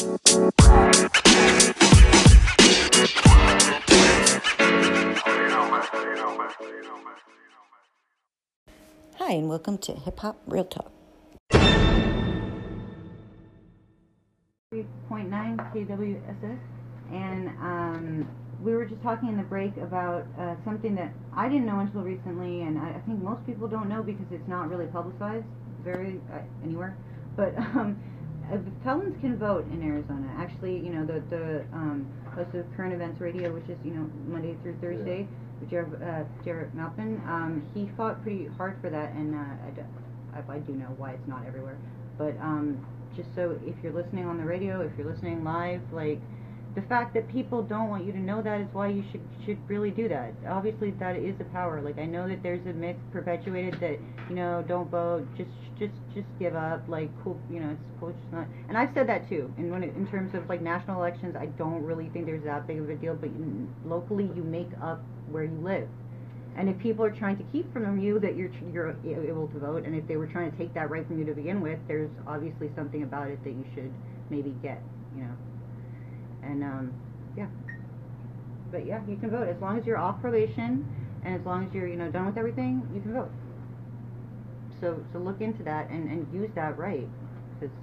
Hi, and welcome to Hip Hop Real Talk. 3.9 KWSS, and um, we were just talking in the break about uh, something that I didn't know until recently, and I, I think most people don't know because it's not really publicized very uh, anywhere. But um, felons can vote in Arizona. Actually, you know the the um, host of Current Events Radio, which is you know Monday through Thursday, Jared, uh, Jared Malpin, um, he fought pretty hard for that, and uh, I, do, I, I do know why it's not everywhere. But um, just so if you're listening on the radio, if you're listening live, like the fact that people don't want you to know that is why you should should really do that. Obviously, that is a power. Like I know that there's a myth perpetuated that you know don't vote, just just just give up. Like cool, you know it's cool, just not. And I've said that too. And when it, in terms of like national elections, I don't really think there's that big of a deal. But you, locally, you make up where you live. And if people are trying to keep from you that you're you're able to vote, and if they were trying to take that right from you to begin with, there's obviously something about it that you should maybe get, you know. And um, yeah. But yeah, you can vote. As long as you're off probation, and as long as you're you know done with everything, you can vote. So so look into that and and use that right, because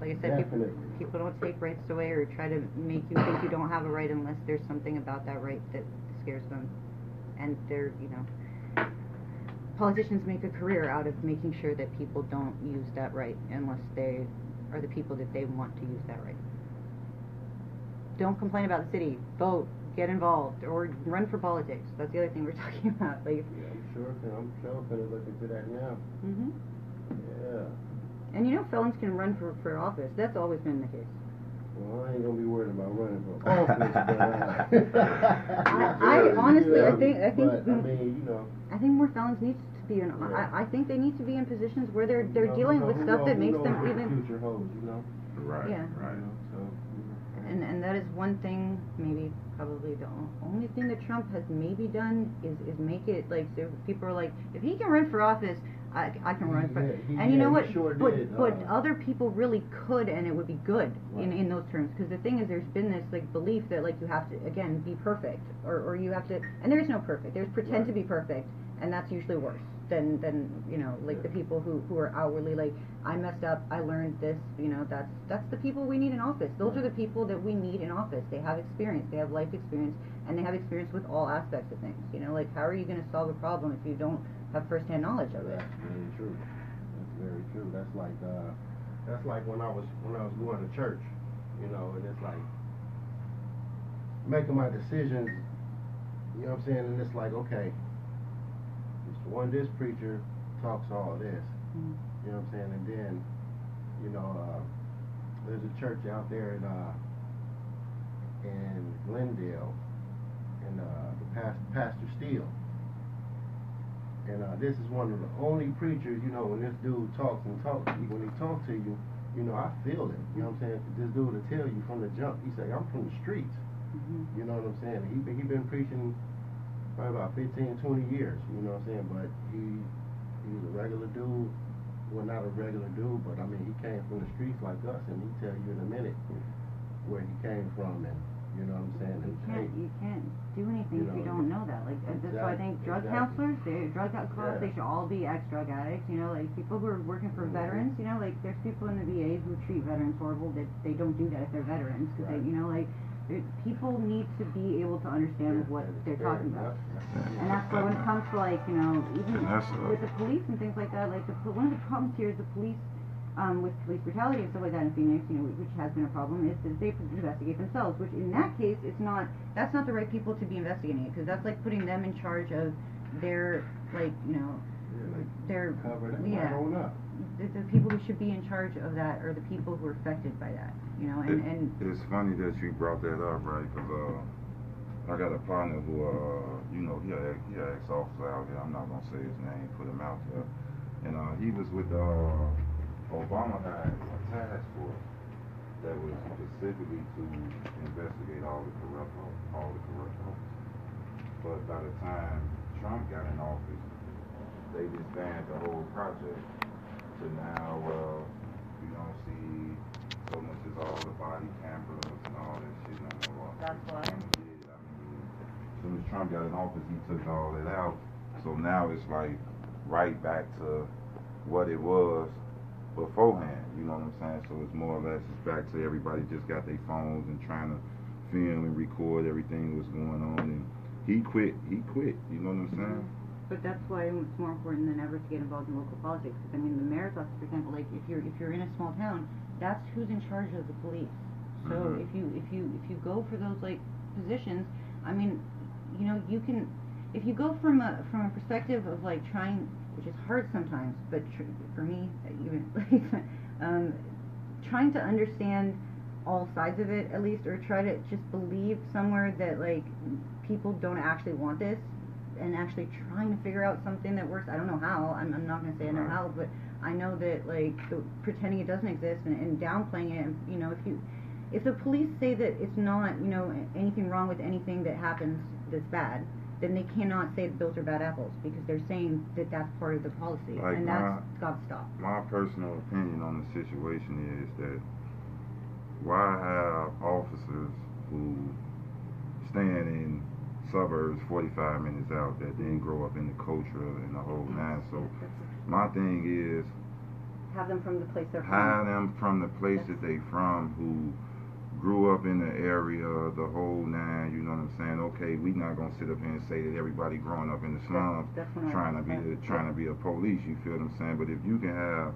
like I said, people people don't take rights away or try to make you think you don't have a right unless there's something about that right that scares them. And they're you know politicians make a career out of making sure that people don't use that right unless they are the people that they want to use that right don't complain about the city vote get involved or run for politics that's the other thing we're talking about like Yeah, I'm sure, I'm sure gonna look into that now. Mm-hmm. Yeah. and you know felons can run for, for office that's always been the case Well, I ain't gonna be worried about running for office, but, uh, I- I honestly, I think- I think- But, I mean, you know. I think more felons need to be in. Yeah. I, I think they need to be in positions where they're they're know, dealing who with stuff who that makes who them knows what the even. Future holds, you know. Right, Yeah. right. You know, so. you know. And and that is one thing, maybe probably the only thing that Trump has maybe done is is make it like so people are like if he can run for office, I, I can run for. And you know what? sure but did, but uh, other people really could, and it would be good in in those terms. Because the thing is, there's been this like belief that like you have to again be perfect, or or you have to, and there's no perfect. There's pretend Right. to be perfect, and that's usually worse than than you know like the people who who are outwardly like I messed up, I learned this. You know that's that's the people we need in office. Those are the people that we need in office. They have experience, they have life experience, and they have experience with all aspects of things. You know, like how are you going to solve a problem if you don't have firsthand knowledge of it? That's very true. That's very true. That's like uh, that's like when I was when I was going to church, you know, and it's like making my decisions. You know what I'm saying? And it's like, okay, one this preacher talks all this. Mhm. You know what I'm saying? And then, you know, uh, there's a church out there in uh, in Glendale, and uh, the past, Pastor Steele. And uh, this is one of the only preachers, you know, when this dude talks and talks, he- when he talks to you, you know, I feel it. You know what I'm saying? This dude will tell you from the jump. He say, I'm from the streets. Mhm. You know what I'm saying? He he been preaching probably about 15, 20 years. You know what I'm saying? But he he's a regular dude. Well, not a regular dude, but I mean, he came from the streets like us, and he tell you in a minute where he came from, and you know what I'm saying? You And, can't, you can't do anything You if you don't know that. Like uh, that's why I think drug exactly. counselors, they drug alcoholics, Yeah. they should all be ex-drug addicts. You know, like people who are working for Mhm. veterans. You know, like there's people in the VA who treat veterans horrible. That they don't do that if they're veterans because Right. they, you know, like it, people need to be able to understand what they're talking about. And that's why when it comes to like, you know, even And that's, with the police and things like that, like the, one of the problems here is the police, um, with police brutality and stuff like that in Phoenix, you know, which has been a problem, is that they investigate themselves, which in that case, it's not, that's not the right people to be investigating it, because that's like putting them in charge of their, like, you know, Yeah, like, their, cover yeah, up. The, the people who should be in charge of that are the people who are affected by that, you know, and, It- and It's funny that you brought that up, right? Because uh, I got a partner who, uh, you know, he a he a ex-officer out here. I'm not gonna say his name, put him out there. And uh, he was with the uh, Obama had a task force that was specifically to investigate all the corrupt all the corrupt officers. But by the time Trump got in office, they disbanded the whole project. So now uh, you don't see so much as all the body cameras and all that shit no more. That's why. Yeah, I mean, as soon as Trump got in office, he took all that out. So now it's like right back to what it was beforehand. You know what I'm saying? So it's more or less it's back to everybody just got their phones and trying to film and record everything that's going on. And he quit. He quit. You know what I'm saying? But that's why it's more important than ever to get involved in local politics. Because, I mean, the mayor's office, for example, like if you're if you're in a small town, that's who's in charge of the police. So Mhm. if you if you if you go for those like positions, I mean, you know, you can if you go from a from a perspective of like trying, which is hard sometimes, but tr- for me, even like um, trying to understand all sides of it at least, or try to just believe somewhere that like people don't actually want this, and actually trying to figure out something that works. I don't know how. I'm, I'm not gonna say I know Right. how, but I know that like the, pretending it doesn't exist and, and downplaying it. And, you know, if you if the police say that it's not, you know, anything wrong with anything that happens that's bad, then they cannot say that those are bad apples because they're saying that that's part of the policy, Like and that's got to stop. My personal opinion on the situation is that why have officers who stand in suburbs 45 minutes out that didn't grow up in the culture and the whole nine. So my thing is have them from the place they're from. them from the place that they from who grew up in the area, the whole nine, you know what I'm saying? Okay, we not gonna sit up here and say that everybody growing up in the slums That's what I trying to be the, trying to be a police, you feel what I'm saying? But if you can have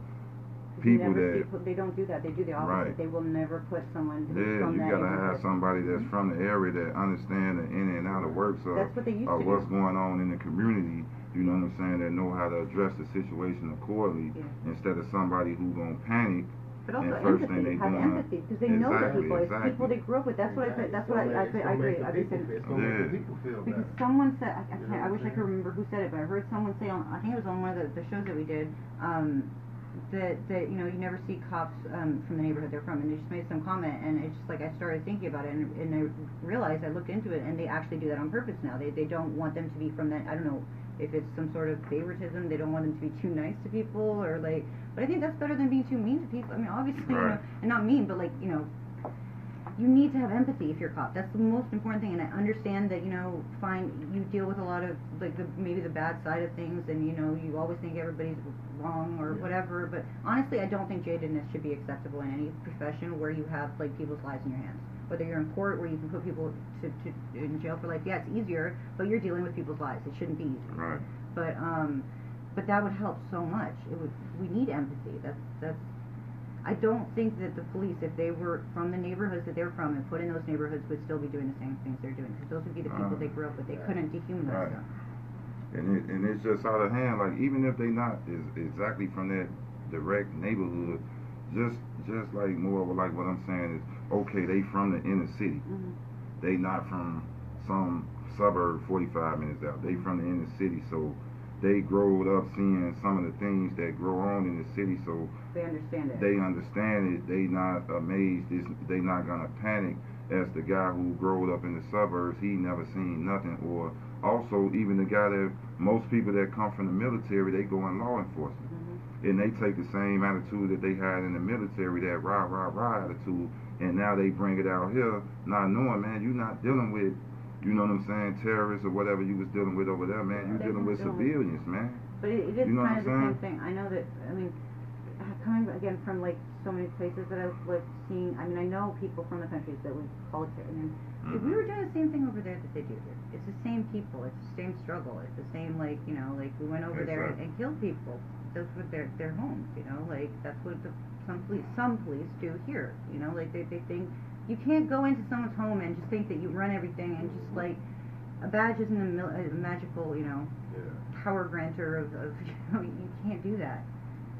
people never that- see, put- they don't do that. They do the opposite. Right. They will never put someone who's Yeah, from you that gotta have somebody that's from the area that understand the in and out of works of, That's what they used of to what's do. going on in the community. You know what I'm saying? That know how to address the situation accordingly Yeah. instead of somebody who gonna panic. But also and first thing empathy, they have doing- empathy, because they know the Exactly, people. It's exactly. people they grew up with. That's what I said. That's what I, I, I, I agree. I It's said, gonna make Yeah. the people feel because better. someone said, I, I, can't, I wish I could remember who said it, but I heard someone say on, I think it was on one of the, the shows that we did, um, that, that, you know, you never see cops, um, from the neighborhood they're from, and they just made some comment, and it's just like, I started thinking about it, and, and I realized, I looked into it, and they actually do that on purpose now. They, they don't want them to be from that, I don't know, if it's some sort of favoritism, they don't want them to be too nice to people, or like, but I think that's better than being too mean to people. I mean, obviously, you know, and not mean, but like, you know, you need to have empathy if you're a cop. That's the most important thing. And I understand that you know, fine, you deal with a lot of like the maybe the bad side of things, and you know, you always think everybody's wrong or Yeah. whatever. But honestly, I don't think jadedness should be acceptable in any profession where you have like people's lives in your hands. Whether you're in court where you can put people to, to in jail for life, yeah, it's easier, but you're dealing with people's lives. It shouldn't be easy Right. but um but that would help so much it would we need empathy that's that's i don't think that the police if they were from the neighborhoods that they're from and put in those neighborhoods would still be doing the same things they're doing because those would be the people Uh, they grew up with they right. couldn't dehumanize Right. them And it, and it's just out of hand. Like even if they not is exactly from that direct neighborhood, just just like more of like what I'm saying is okay. They from the inner city. mm-hmm. They not from some suburb 45 minutes out. They from the inner city, so they growed up seeing some of the things that grow on in the city. So they understand it they understand it. They not amazed. It's, they not gonna panic as the guy who growed up in the suburbs. He never seen nothing. Or also even the guy that most people that come from the military, they go in law enforcement Mhm. and they take the same attitude that they had in the military, that rah rah rah attitude, and now they bring it out here, not knowing, man, you're not dealing with, you know what I'm saying, terrorists or whatever you was dealing with over there, man. You're dealing with was dealing with- civilians, man. But it, it is You know kind of the same thing. I know that. I mean, coming again from like so many places that I've like seen. I mean, I know people from the countries that would call it. I mean, if we were mm-hmm. doing the same thing over there that they do here, it's the same people. It's the same struggle. It's the same like you know, like we went over there and, and killed people. That's what their their homes. You know, like that's what the, some police some police do here. You know, like they they think you can't go into someone's home and just think that you run everything and just like a badge isn't a, mil- a magical you know Yeah. power granter of, of you know you can't do that.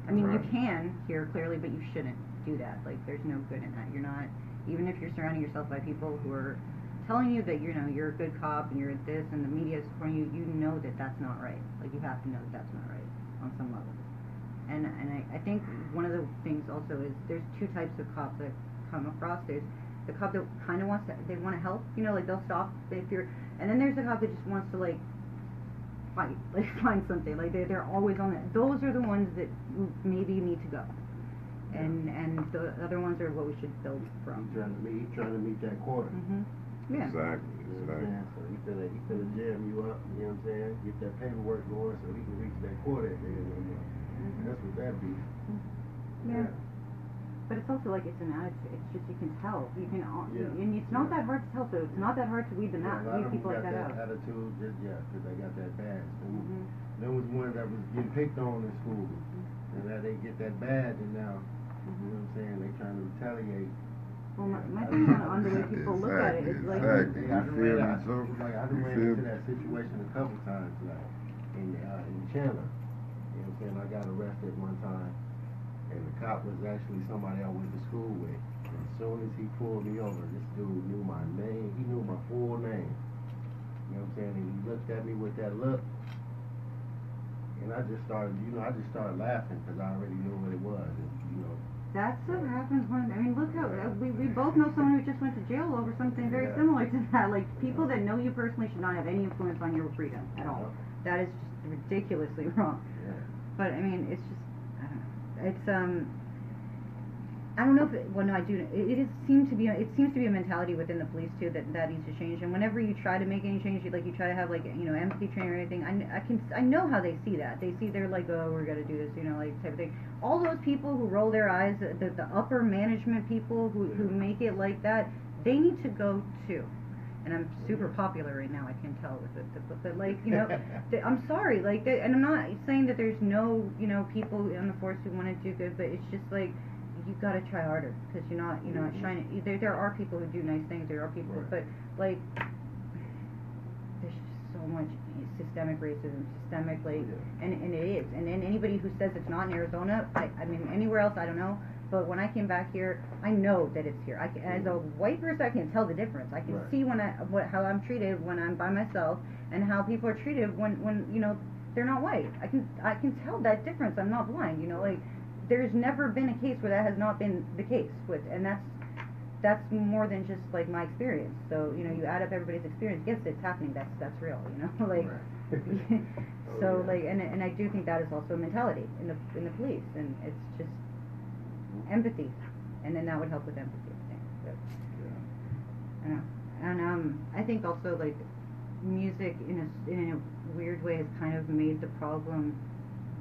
I mean you can here clearly, but you shouldn't do that. Like there's no good in that. You're not even if you're surrounding yourself by people who are telling you that you know you're a good cop and you're this and the media is supporting you. You know that that's not right. Like you have to know that that's not right on some level. And and I, I think one of the things also is there's two types of cops that come across. There's the cop that kind of wants to they want to help. You know like they'll stop if you're and then there's the cop that just wants to like fight, like find something. Like they're, they're always on it. Those are the ones that maybe you need to go. and and the other ones are what we should build He's from. trying to meet, he's trying to meet that quarter. Mhm. Yeah. Exactly, You know what I'm exactly. saying? So he finna, he finna jam you up, you know what I'm saying? Get that paperwork going so he can reach that quarter at the end of the month. Mhm. That's what that be. Yeah. But it's also like it's an attitude. It's just you can tell. You can, all, Yeah. and it's not Yeah. that hard to tell. So it's not that hard to weed them Yeah, out. Weed people like that that out. attitude, just, yeah, 'cause they got that badge. Them, Mhm. them was one that was getting picked on in school. And now they get that badge and now, you know what I'm saying, they trying to retaliate. Well, my, my thing on, on the way people look at it is like, Exactly. Yeah, I done You ran, feel I, Joe? like, I done You ran into that situation a couple times, like, in, uh, in Chandler. You know what I'm saying, I got arrested one time, and the cop was actually somebody I went to school with. And as soon as he pulled me over, this dude knew my name, he knew my full name. You know what I'm saying, and he looked at me with that look, and I just started, you know, I just started laughing, because I already knew what it was, and, you know, that's what happens when. I mean, look how uh, we we both know someone who just went to jail over something very Yeah. similar to that. Like people that know you personally should not have any influence on your freedom at all. Yeah. That is just ridiculously wrong. yeah. But I mean, it's just I don't know. It's um. I don't know if it, well no I do it, it seems to be it seems to be a mentality within the police too that that needs to change. And whenever you try to make any change you like you try to have like you know empathy training or anything I, I can I know how they see that. They see they're like oh we're gonna do this you know like type of thing. All those people who roll their eyes the, the upper management people who, who make it like that they need to go too and I'm super popular right now I can tell with it but, but like you know th- I'm sorry, like, they, and I'm not saying that there's no, you know, people on the force who want to do good, but it's just like you gotta try harder because you're not, you're not Mhm. shining. There, there are people who do nice things. There are people, Right. but like, there's just so much systemic racism, systemic like, Yeah. and and it is. And then anybody who says it's not in Arizona, I, I mean, anywhere else, I don't know. But when I came back here, I know that it's here. I can, as a white person, I can tell the difference. I can Mm-hmm. Right. see when I what how I'm treated when I'm by myself, and how people are treated when when you know they're not white. I can I can tell that difference. I'm not blind. You know, like there's never been a case where that has not been the case with, and that's that's more than just like my experience. So you know, you add up everybody's experience. Yes, it's happening. That's that's real. You know, like. Right. so Oh, yeah. like and and I do think that is also a mentality in the in the police and it's just empathy and then that would help with empathy I think but I know and um I think also like music in a in a weird way has kind of made the problem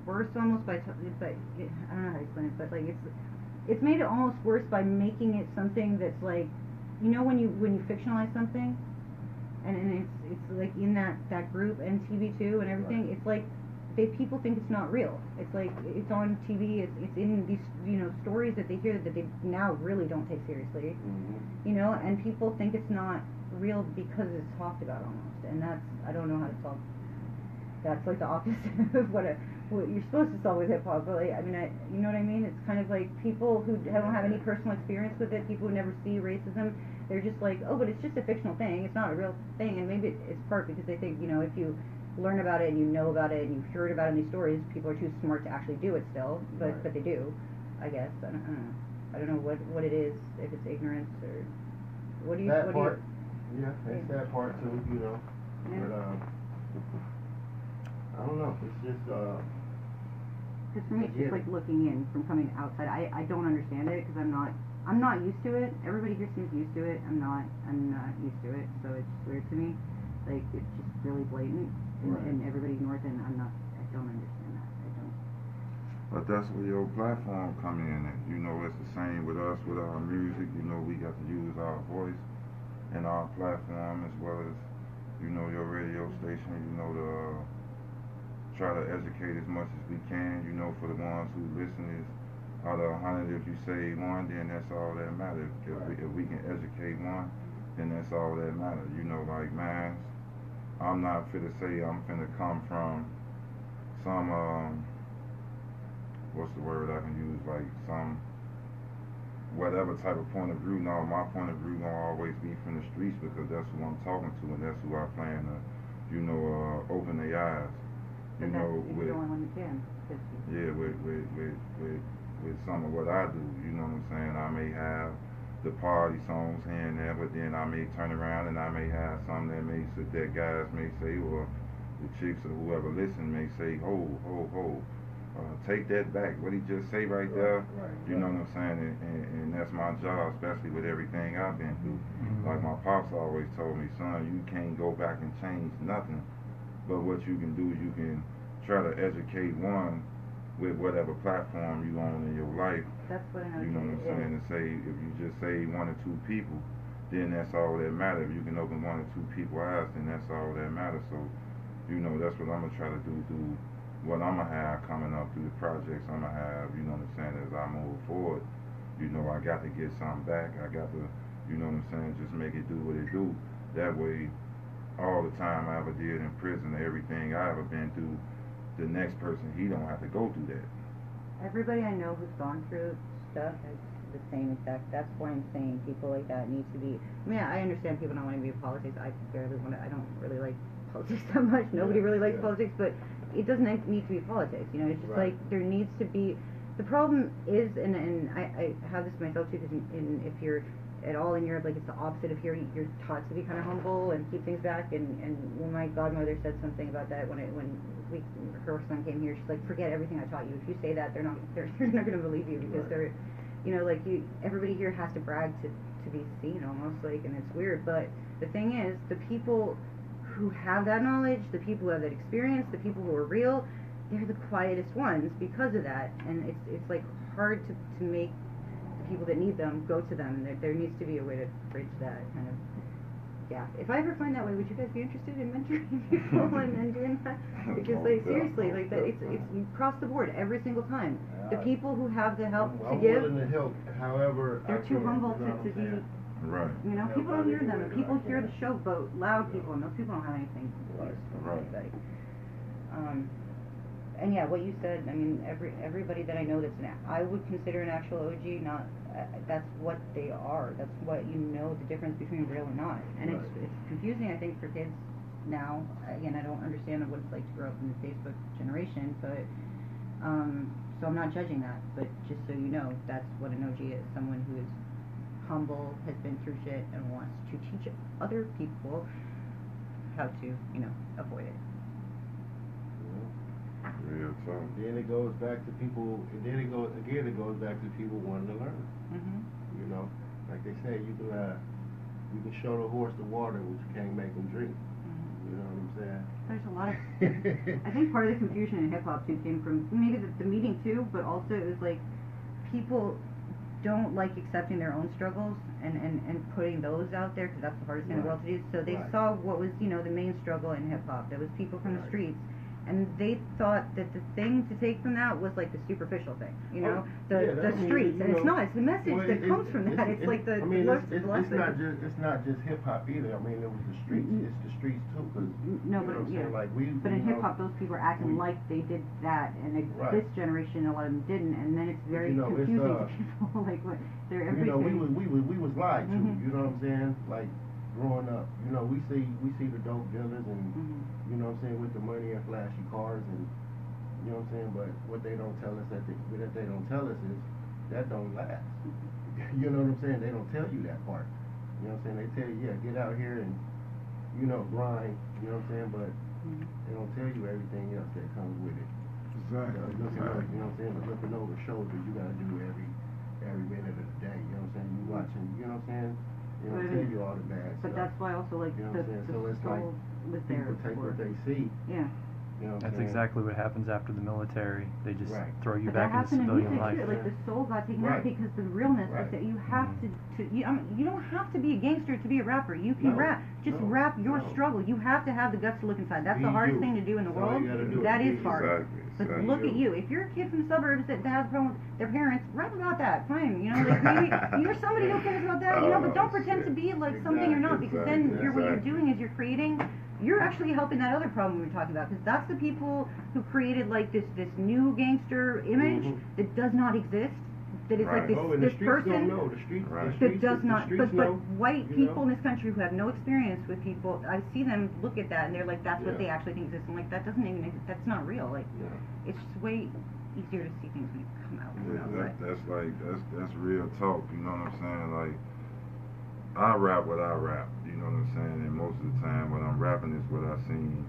worse almost by t- but it, I don't know how to explain it but like it's it's made it almost worse by making it something that's like you know when you when you fictionalize something and, and it's it's like in that that group and TV too and everything. Right. It's like they people think it's not real. It's like it's on TV. It's it's in these you know stories that they hear that they now really don't take seriously. Mhm. You know, and people think it's not real because it's talked about almost, and that's I don't know how to solve. That's like the opposite of what a, what you're supposed to solve with hip hop. But like, I mean, I you know what I mean? It's kind of like people who don't have any personal experience with it, people who never see racism they're just like, oh, but it's just a fictional thing. It's not a real thing. And maybe it's part because they think, you know, if you learn about it and you know about it and you've heard about it in these stories, people are too smart to actually do it still. But Right. but they do, I guess. I don't, I don't know. I don't know what what it is. If it's ignorance or what do you that what part, do you? yeah, it's Yeah. that part too, you know. Yeah. But uh, I don't know. It's just uh, Because for me, it's just like looking in from coming outside. I I don't understand it because I'm not I'm not used to it. Everybody here seems used to it. I'm not I'm not used to it. So it's weird to me. Like it's just really blatant, and, Right. and everybody ignores it. And I'm not. I don't understand that. I don't. But that's where your platform come in at. You know, it's the same with us with our music. You know, we got to use our voice and our platform as well as, you know, your radio station. You know, to uh, try to educate as much as we can. You know, for the ones who listen is out of a hundred, if you say one, then that's all that matters. If, we, if we can educate one, then that's all that matters. You know, like man, I'm not fit to say I'm finna come from some um what's the word I can use, like some whatever type of point of view. No, my point of view gonna always be from the streets because that's who I'm talking to and that's who I plan to, you know, uh, open their eyes. You know, with the only one you can. 'cause you- yeah, with with with with with some of what I do. You know what I'm saying? I may have the party songs here and there, but then I may turn around and I may have some that may sit that guys may say or the chicks or whoever listen may say, ho, ho, ho. uh, take that back. What he just say right there, Right, you know what I'm saying? And, and, and that's my job, especially with everything I've been through. Like my pops always told me, son, you can't go back and change nothing. But what you can do, is you can try to educate one with whatever platform you on in your life. That's what OG You know what I'm saying? To say if you just say one or two people, then that's all that matters. If you can open one or two people eyes, then that's all that matters. So, you know, that's what I'm gonna try to do through what I'm gonna have coming up through the projects I'm gonna have. You know what I'm saying? As I move forward, you know, I got to get something back. I got to, you know what I'm saying? Just make it do what it do. That way, all the time I ever did in prison, everything I ever been through, the next person he don't have to go through that. Everybody I know who's gone through stuff is the same exact. That's why I'm saying people like that need to be. I mean, I understand people don't want to be in politics. I barely want to. I don't really like politics that much. Nobody Yeah, really likes yeah. politics, but it doesn't need to be politics. You know, it's just Right. like there needs to be. The problem is, and and I, I have this myself too, because in, in, if you're at all in Europe, like it's the opposite of here. You're taught to be kind of humble and keep things back. And and when my godmother said something about that when it when we her son came here, she's like, forget everything I taught you. If you say that, they're not they're, they're not going to believe you because Right. they're, you know, like you. Everybody here has to brag to to be seen almost like, and it's weird. But the thing is, the people who have that knowledge, the people who have that experience, the people who are real, they're the quietest ones because of that. And it's it's like hard to to make people that need them go to them. And there, there needs to be a way to bridge that kind of gap. If I ever find that way, would you guys be interested in mentoring people and, and doing that? Because like seriously, like that, it's it's across the board every single time. The people who have the help I'm, to I'm give, to help, however. They're too can, humble to, to be. Right. You know, Help people don't hear them. way People hear the show, but loud Yeah. people, and those people don't have anything. Right, right. Like, um, and yeah, what you said. I mean, every everybody that I know that's an I would consider an actual OG. Not uh, that's what they are. That's what you know the difference between real and not. And it's it's confusing. I think for kids now. Again, I don't understand what it's like to grow up in the Facebook generation, but um, so I'm not judging that. But just so you know, that's what an OG is. Someone who is humble, has been through shit, and wants to teach other people how to, you know, avoid it. Real talk. And then it goes back to people, and then it goes, again, it goes back to people wanting to learn. Mm-hmm. You know, like they say, you can, uh, you can show the horse the water, but you can't make him drink. You know what I'm saying? There's a lot of. I think part of the confusion in hip hop too came from maybe the, the meeting too, but also it was like people don't like accepting their own struggles and, and, and putting those out there because that's the hardest thing in the world to do. So they Right. saw what was you know the main struggle in hip hop. There was people from the streets. And they thought that the thing to take from that was like the superficial thing, you know, Oh, the yeah, the mean, streets, and it's not. It's the message Well, that it- comes from that. It's, like the I mean, the it's, it's, it's not just it's not just hip hop either. I mean, it was the streets. Mm, mm. It's the streets too, because no, know but yeah. saying? Like we, But in hip hop, those people are acting we- like they did that, and it, Right. this generation, a lot of them didn't, and then it's very you know, it's, confusing uh, to people. like, what they're everything. you know, we was we was we was lied to. Mhm. You know what I'm saying? Like growing up, you know, we see we see the dope dealers and Mhm. you know what I'm saying with the money and flashy cars and you know what I'm saying. But what they don't tell us that they, that they don't tell us is that don't last. you know what I'm saying? They don't tell you that part. You know what I'm saying? They tell you, yeah, get out here and you know grind. You know what I'm saying? But Mhm. they don't tell you everything else that comes with it. Exactly. Uh, looking over, you know what I'm saying? But looking over shoulders, you gotta do every every minute of the day. You know what I'm saying? You watching, you know what I'm saying? They don't But tell you all the bad But that's why also like You know the, I'm saying? the So it's like soul was there. People take for- what they see. yeah, You know what I'm That's saying? exactly what happens after the military. They just Right. throw you but that back into happened in civilian music life. too. Like the soul got taken out because the realness Right. is that you have mm-hmm. to. to you, I mean, you don't have to be a gangster to be a rapper. You can No, rap. Just no, rap your no. struggle. You have to have the guts to look inside. That's Be the hardest you. thing to do in the That's all world. you gotta do. That Be hard. Exactly. But Exactly. look at you. If you're a kid from the suburbs that, has a problem with their parents, rap about that. Fine. You know, like maybe you're somebody who cares about that. You know, but don't Oh, pretend to be like something you're not, because then you're what you're doing is you're creating. You're actually helping that other problem we were talking about, because that's the people who created like this this new gangster image Mhm. that does not exist. That is Right. like this oh, and the this streets don't person know. The streets, Right. the that streets, does the not. streets But but know, white you people know? in this country who have no experience with people, I see them look at that and they're like, that's what Yeah. they actually think exists. I'm like, that doesn't even. exist. That's not real. Like Yeah. it's just way easier to see things when you come out from Yeah, outside. that, that's like that's that's real talk. You know what I'm saying? Like I rap what I rap. You know what I'm saying? And most of the time, what I'm rapping is what I seen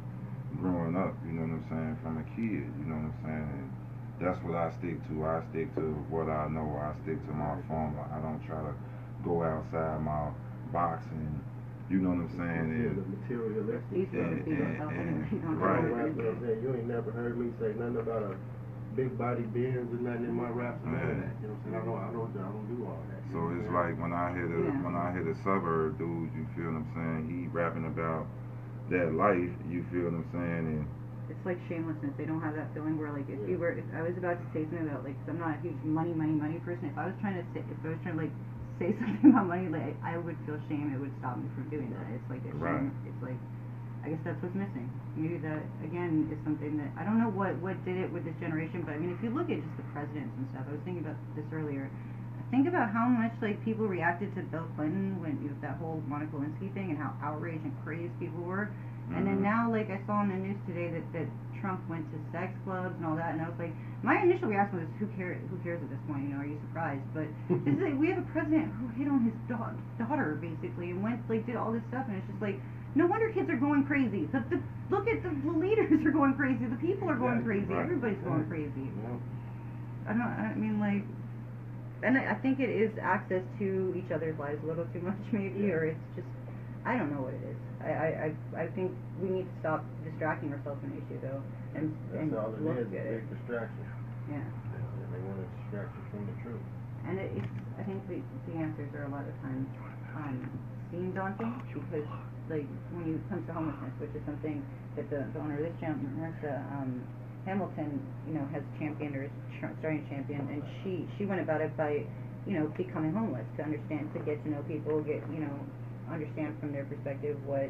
growing up. You know what I'm saying? From a kid. You know what I'm saying? And that's what I stick to. I stick to what I know. I stick to my formula. I don't try to go outside my box and you know what I'm saying. Yeah. The And, materialistic. These And- are people and- and- anyway, right. know Rap, what you know what I'm saying? You ain't never heard me say nothing about a big body Benz or nothing in my raps or none of that. You know what I'm saying? I don't, I don't, I don't do all that. So it's like when I hit the Yeah. when I hit the suburb dudes, you feel what I'm saying? He rapping about that life, you feel what I'm saying? And it's like shamelessness. They don't have that feeling where like if you were, if I was about to say something about like, i I'm not a huge money, money, money person. If I was trying to say, if I was trying to like say something about money, like I would feel shame. It would stop me from doing that. It's like a Right. shame. It's like, I guess that's what's missing. Maybe that again is something that I don't know what what did it with this generation, but I mean, if you look at just the presidents and stuff, I was thinking about this earlier. Think about how much like people reacted to Bill Clinton when you know, that whole Monica Lewinsky thing and how outraged and crazed people were. And then Mhm. now, like I saw on the news today that, that Trump went to sex clubs and all that, and I was like, my initial reaction was, who cares? Who cares at this point? You know, are you surprised? But this is like, we have a president who hit on his da- daughter basically and went like did all this stuff, and it's just like, no wonder kids are going crazy. The, the look at the, the leaders are going crazy. The people are going Exactly, crazy. right. Everybody's going Right. crazy. Know? I don't. I mean, like, and I, I think it is access to each other's lives a little too much, maybe, or it's just. I don't know what it is. I, I, I, I think we need to stop distracting ourselves from the issue, though, and and That's all it look is, at a it. big distraction. Yeah. They want to distract you from the truth. And it, it's, I think the, the answers are a lot of times um, seem daunting because, like, when it comes to homelessness, which is something that the, the owner of this channel, Marissa um, Hamilton, you know, has championed or is tr- starting to champion, and she she went about it by, you know, becoming homeless to understand, to get to know people, get, you know, understand from their perspective what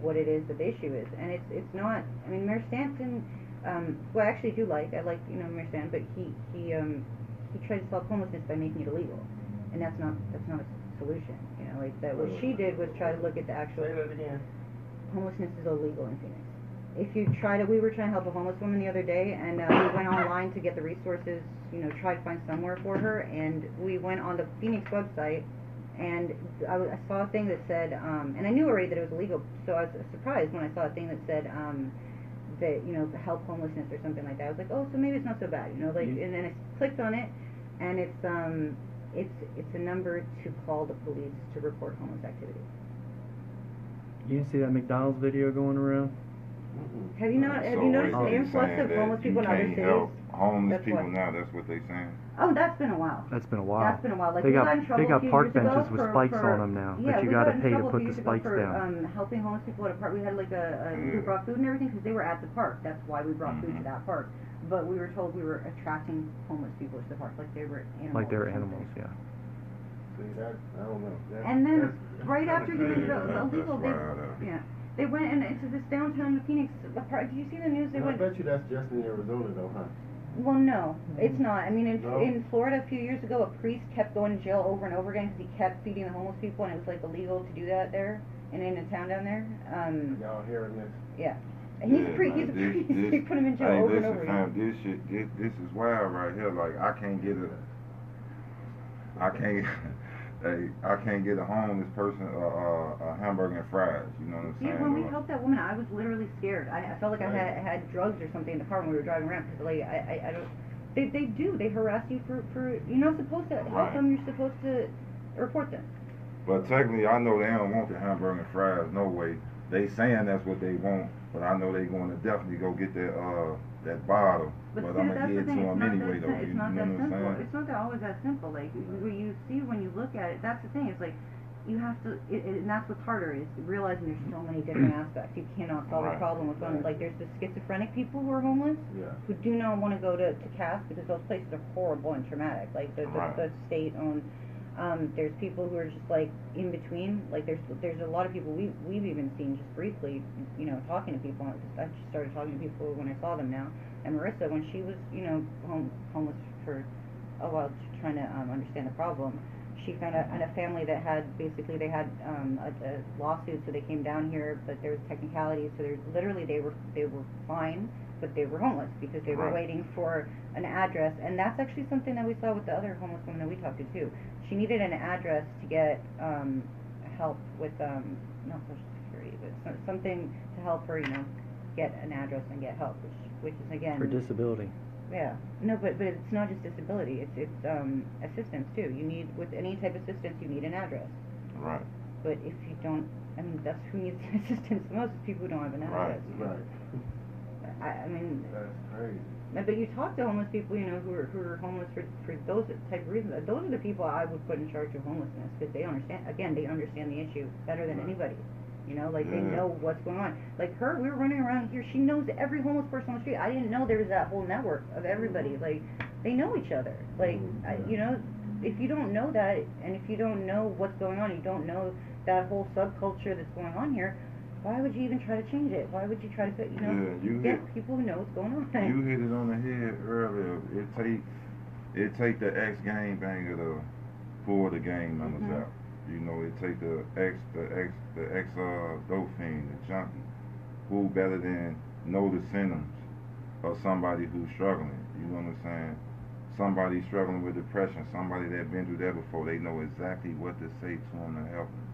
what it is that the issue is, and it's it's not. I mean, Mayor Stanton, um, who I actually do like, I like you know Mayor Stanton, but he he um he tried to solve homelessness by making it illegal, and that's not that's not a solution. You know, like that. What she did was try to look at the actual Say that again. homelessness is illegal in Phoenix. If you try to, we were trying to help a homeless woman the other day, and uh, we went online to get the resources, you know, try to find somewhere for her, and we went on the Phoenix website, and I, w- I saw a thing that said, um, and I knew already that it was illegal, so I was surprised when I saw a thing that said, um, that you know, help homelessness or something like that. I was like, oh, so maybe it's not so bad, you know, like, You- and then I clicked on it, and it's um, it's it's a number to call the police to report homeless activity. You didn't see that McDonald's video going around? Mm-mm. Have you not? Have so you noticed what the influx of homeless people in other can't cities? homeless That's people what- now. That's what they're saying. Oh, that's been a while. That's been a while. That's been a while. Like they we got got in trouble they got park benches with for- spikes for- on them now, yeah, but you got got to pay to trouble a put few the years ago spikes for, down. Um, helping homeless people at a park. We had like a, a who Yeah. brought food and everything because they were at the park. That's why we brought food to Mm-hmm. Mhm. that park. But we were told we were attracting homeless people to the park, like they were animals. like they're animals, yeah. See, that, I don't know. That, And then that's- that's right after he was the, the That's illegal, they yeah, they went in, into this downtown Phoenix. The park. Did you see the news? They And I went. bet you that's just in Arizona though, huh? Well, no, it's not. I mean, in, No? in Florida a few years ago, a priest kept going to jail over and over again because he kept feeding the homeless people, and it was like illegal to do that there and in a town down there. Um, Y'all hearing this? yeah, and he's Yeah, a priest. man, He's a this- priest. this- they put him in jail Hey, over and listen, over fam, again. this shit, this, this is wild right here. Like, I can't get a, I can't, hey, I can't get a homeless person a, a, a hamburger and fries. You know what I'm saying? when we helped that woman, I was literally scared. I, I felt like I had had drugs or something in the car when we were driving around. Because like I, I, I don't. They they do. They harass you for for. You're not supposed to help Right. them. You're supposed to report them. But technically, I know they don't want the hamburger and fries. No way. They saying that's what they want, but I know they going to definitely go get their uh that bottle. But, But, see, I'm gonna get to. Them anyway, though. You, It's you not know that what I'm simple. saying? It's not that always that simple. Like what you see when you look at it, that's the thing. It's like you have to, it, it, and that's what's harder is realizing there's so many different aspects. You cannot solve a problem with one. Like there's the schizophrenic people who are homeless Yeah. who do not want to go to to CASS because those places are horrible and traumatic. Like the the, Right. the state owned. Um, there's people who are just like in between. Like there's there's a lot of people we we've even seen just briefly, you know, talking to people. I just started talking to people when I saw them now. And Marissa, when she was, you know, home, homeless for a while, trying to um, understand the problem, she found in a family that had basically they had um, a, a lawsuit, so they came down here, but there was technicalities. So there's literally they were they were fine, but they were homeless because they were Right. waiting for an address, and that's actually something that we saw with the other homeless woman that we talked to too. She needed an address to get um, help with um, not social security, but so, something to help her, you know, get an address and get help, which which is again For disability. Yeah, no, but but it's not just disability. It's it's um assistance too. You need with any type of assistance, you need an address. Right. But if you don't, I mean, that's who needs assistance the most. People who don't have an address. Right. address. Right. I, I mean, That's crazy. but you talk to homeless people, you know, who are who are homeless for for those type of reasons. Those are the people I would put in charge of homelessness because they understand. Again, they understand the issue better than Right. anybody. You know, like they know what's going on. Like her, we were running around here. She knows every homeless person on the street. I didn't know there was that whole network of everybody. Like they know each other. Like Mhm. I, you know, if you don't know that, and if you don't know what's going on, you don't know that whole subculture that's going on here. Why would you even try to change it? Why would you try to, put- you know, Yeah, you get hit- people who know what's going on? You hit it on the head earlier. It take it take the ex game banger to pull the gang members Mhm. out. You know, it take the ex the ex the ex uh dope fiend, the junkie. Who better than know the symptoms of somebody who's struggling? You know what I'm saying? Somebody struggling with depression, somebody that been through that before, they know exactly what to say to them to help them.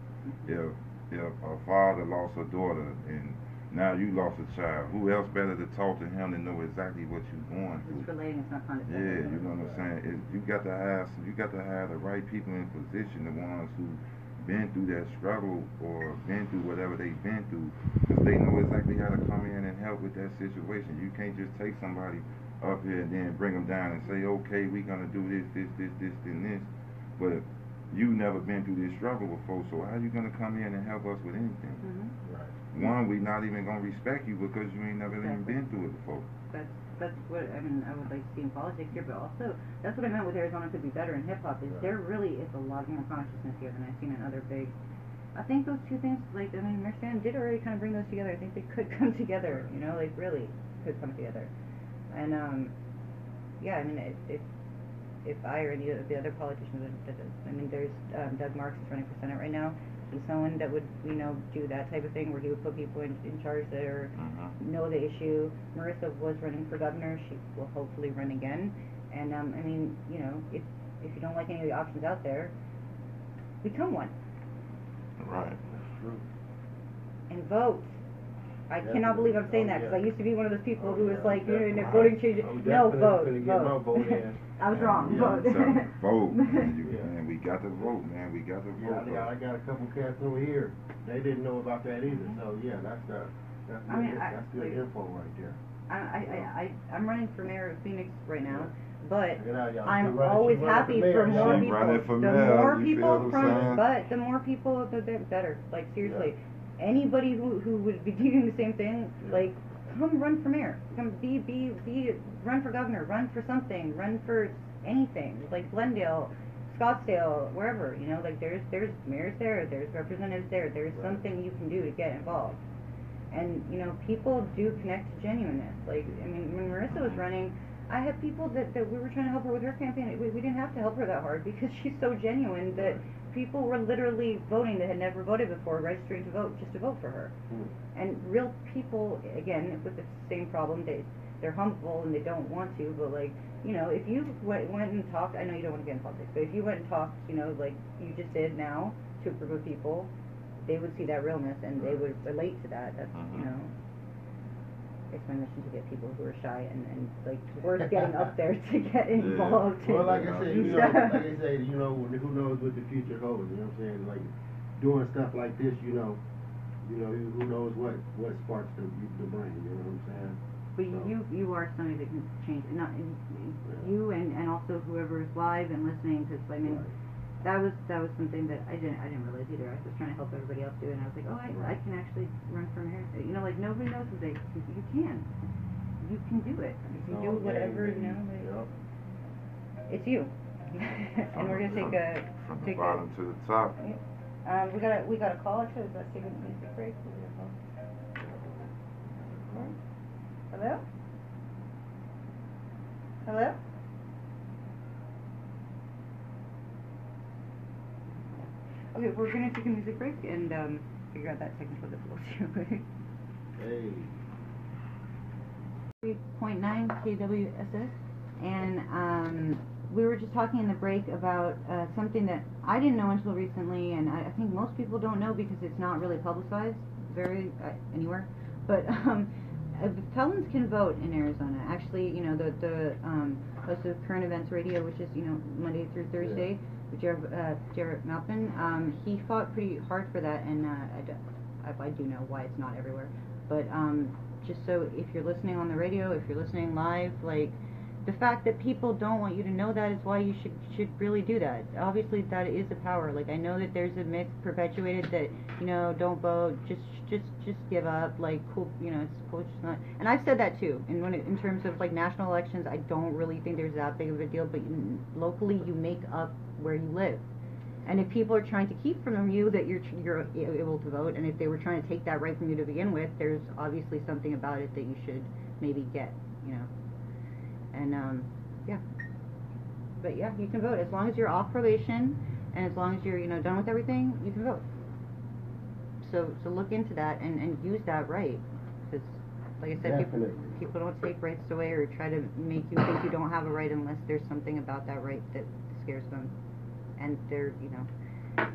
If if a father lost a daughter and now you lost a child, who else better to talk to him to know exactly what you're going through? It's relating. It's not Yeah, condescending. you know what I'm saying. It, you got to have you got to have the right people in position, the ones who been through that struggle or been through whatever they've been through, because they know exactly how to come in and help with that situation. You can't just take somebody up here and then bring them down and say, okay, we're gonna do this, this, this, this, and this, but you never been through this struggle before. So how are you gonna come in and help us with anything? hmm Right. One, we're not even gonna respect you because you ain't never even been through it before. That's that's what I mean. I would like to see in politics here, but also that's what I meant with Arizona could be better in hip hop. Is Right. there really is a lot more consciousness here than I've seen in other big. I think those two things, like I mean, Mercedes did already kind of bring those together. I think they could come together. You know, like really could come together. And um, yeah, I mean, it, if, if I or any of the other politicians, that- that- I mean, there's um, Doug Marks is running for senate right now. He's someone that would you know do that type of thing where he would put people in, in charge that are Mm-hmm. know the issue. Marissa was running for governor. She will hopefully run again. And um, I mean, you know, if if you don't like any of the options out there, become one Right. That's true. and vote. I Definitely. cannot believe I'm saying Oh, that because yeah. I used to be one of those people Oh, who was yeah, like, you know, voting change. I'm No, definitely vote, gonna get my vote. vote in. I was wrong. Yeah, vote. So, vote. man. You, Yeah. man, we got to vote, man. We got to Yeah, vote. I got, I got a couple cats over here. They didn't know about that either. Mm-hmm. So yeah, that's the that's I good, I- that's good like- info right there. I, I, I, I, I'm running for mayor of Phoenix right now, but Check out, y'all. She I'm running- she always running happy mayor, for more y'all. She people. running for the mayor, more you people what I'm from, saying? but the more people, the bit better. Like seriously, anybody who who would be doing the same thing, like come run for mayor, come be be be run for governor, run for something, run for anything. Like Glendale, Scottsdale, wherever you know, like there's there's mayors there, there's representatives there, there's Right. something you can do to get involved. And you know, people do connect to genuineness. Like I mean, when Marissa was running, I had people that, that we were trying to help her with her campaign. We, we didn't have to help her that hard because she's so genuine that people were literally voting that had never voted before, registering to vote just to vote for her. Hmm. And real people, again, with the same problem, they they're humble and they don't want to. But like, you know, if you went, went and talked, I know you don't want to get in politics, but if you went and talked, you know, like you just did now to a group of people, they would see that realness and they would relate to that. That's you Mhm. know. It's my mission to get people who are shy and, and like worth getting up there to get involved. Well, like I said, you know, like I said, you know, who knows what the future holds? You know what I'm saying? Like doing stuff like this, you know, you know, who knows what what sparks the the brain? You know what I'm saying? But you you are somebody that can change and not you and and also whoever is live and listening because I mean Right. That was that was something that I didn't I didn't realize either. I was trying to help everybody else do it and I was like oh I, I can actually run for mayor. You know like nobody knows that they you can you can do it. You can do whatever you know. Yep. It's you. and we're gonna take a from the take a bottom to the top. um we got a we got a call actually. Let's take a music break. Hello. Hello. Okay, we're gonna take a music break and um, figure out that technical difficulty. Hey. 3.9 KWSS, and um, we were just talking in the break about uh, something that I didn't know until recently, and I, I think most people don't know because it's not really publicized very uh, anywhere. But um, uh, felons can vote in Arizona. Actually, you know the the um, host of Current Events Radio, which is you know Monday through Thursday, with Jared, uh, Jared Malpin. Um, he fought pretty hard for that, and uh, I, do, I, I do know why it's not everywhere. But um, just so if you're listening on the radio, if you're listening live, like the fact that people don't want you to know that is why you should should really do that. Obviously, that is a power. Like I know that there's a myth perpetuated that you know don't vote, just just just give up. Like cool, you know, it's cool, not. And I've said that too. And when it, in terms of like national elections, I don't really think there's that big of a deal. But you, locally, you make up where you live. And if people are trying to keep from you that you're you're able to vote, and if they were trying to take that right from you to begin with, there's obviously something about it that you should maybe get, you know. And um, yeah. But yeah, you can vote as long as you're off probation, and as long as you're you know done with everything, you can vote. So so look into that and and use that right, because like I said, people, people don't take rights away or try to make you think you don't have a right unless there's something about that right that scares them, and they're you know.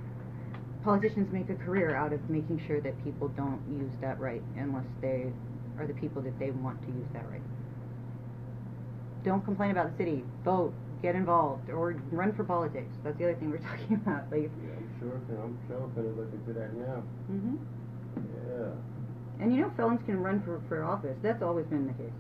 Politicians make a career out of making sure that people don't use that right unless they are the people that they want to use that right. Don't complain about the city. Vote. Get involved or run for politics. That's the other thing we're talking about. Like, Yeah, I'm sure, I'm sure finna look into that now. mm-hmm Yeah. and you know felons can run for for office. That's always been the case.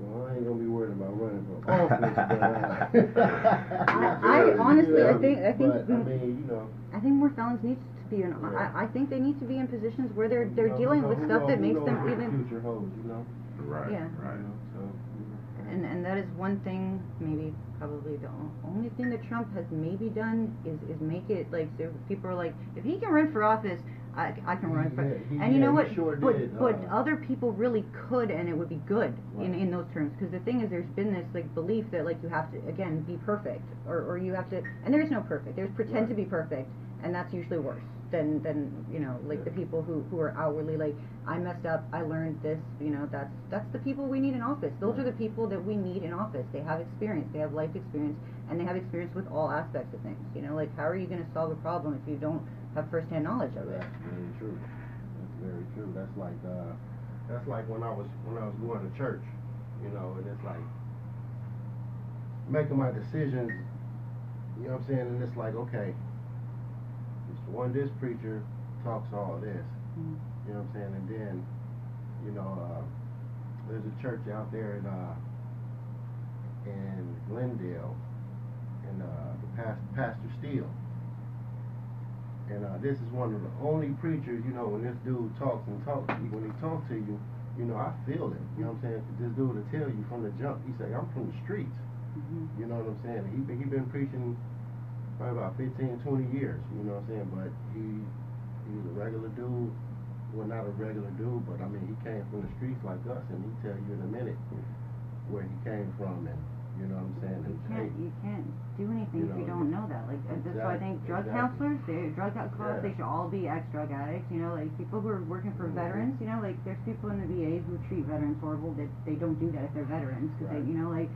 Well, I ain't gonna be worried about running for office, but, uh, I- I honestly, I think- I think- But, I mean, you know. I think more felons need to be in. Yeah. I, I think they need to be in positions where they're they're you know, dealing who with stuff who that makes them knows what the even. Future holds, you know. Right, Yeah. right. So. you. And and that is one thing, maybe probably the only thing that Trump has maybe done is is make it like so people are like if he can run for office, I, I can run for. Yeah, he- and you know what? sure but but uh, other people really could, and it would be good in Right. in those terms. Because the thing is, there's been this like belief that like you have to again be perfect, or or you have to, and there is no perfect. There's pretend to be perfect, and that's usually worse than than you know like the people who who are outwardly like I messed up, I learned this. You know that's that's the people we need in office. Those are the people that we need in office. They have experience, they have life experience, and they have experience with all aspects of things. You know, like how are you going to solve a problem if you don't have firsthand knowledge of it? That's very true. That's very true. That's like uh, that's like when I was when I was going to church, you know, and it's like making my decisions. You know what I'm saying? And it's like, okay, this one this preacher talks all this. Mm. You know what I'm saying? And then, you know, uh, there's a church out there in uh, in Glendale, and uh, the past, Pastor Steele. And uh, this is one of the only preachers, you know, when this dude talks and talks, he, when he talks to you, you know, I feel it. You know what I'm saying? This dude will tell you from the jump. He say, I'm from the streets. Mhm. You know what I'm saying? He been, he been preaching probably about 15, 20 years. You know what I'm saying? But he he's a regular dude. Well, not a regular dude, but I mean, he came from the streets like us, and he tell you in a minute where he came from, and you know what I'm saying? You can't you can't do anything You if you know, don't know that. Like uh, that's why I think drug exactly. counselors, they drug counselors, Yeah. they should all be ex-drug addicts. You know, like people who are working for Mhm. veterans. You know, like there's people in the VA who treat veterans horrible. That they don't do that if they're veterans because Right. they, you know, like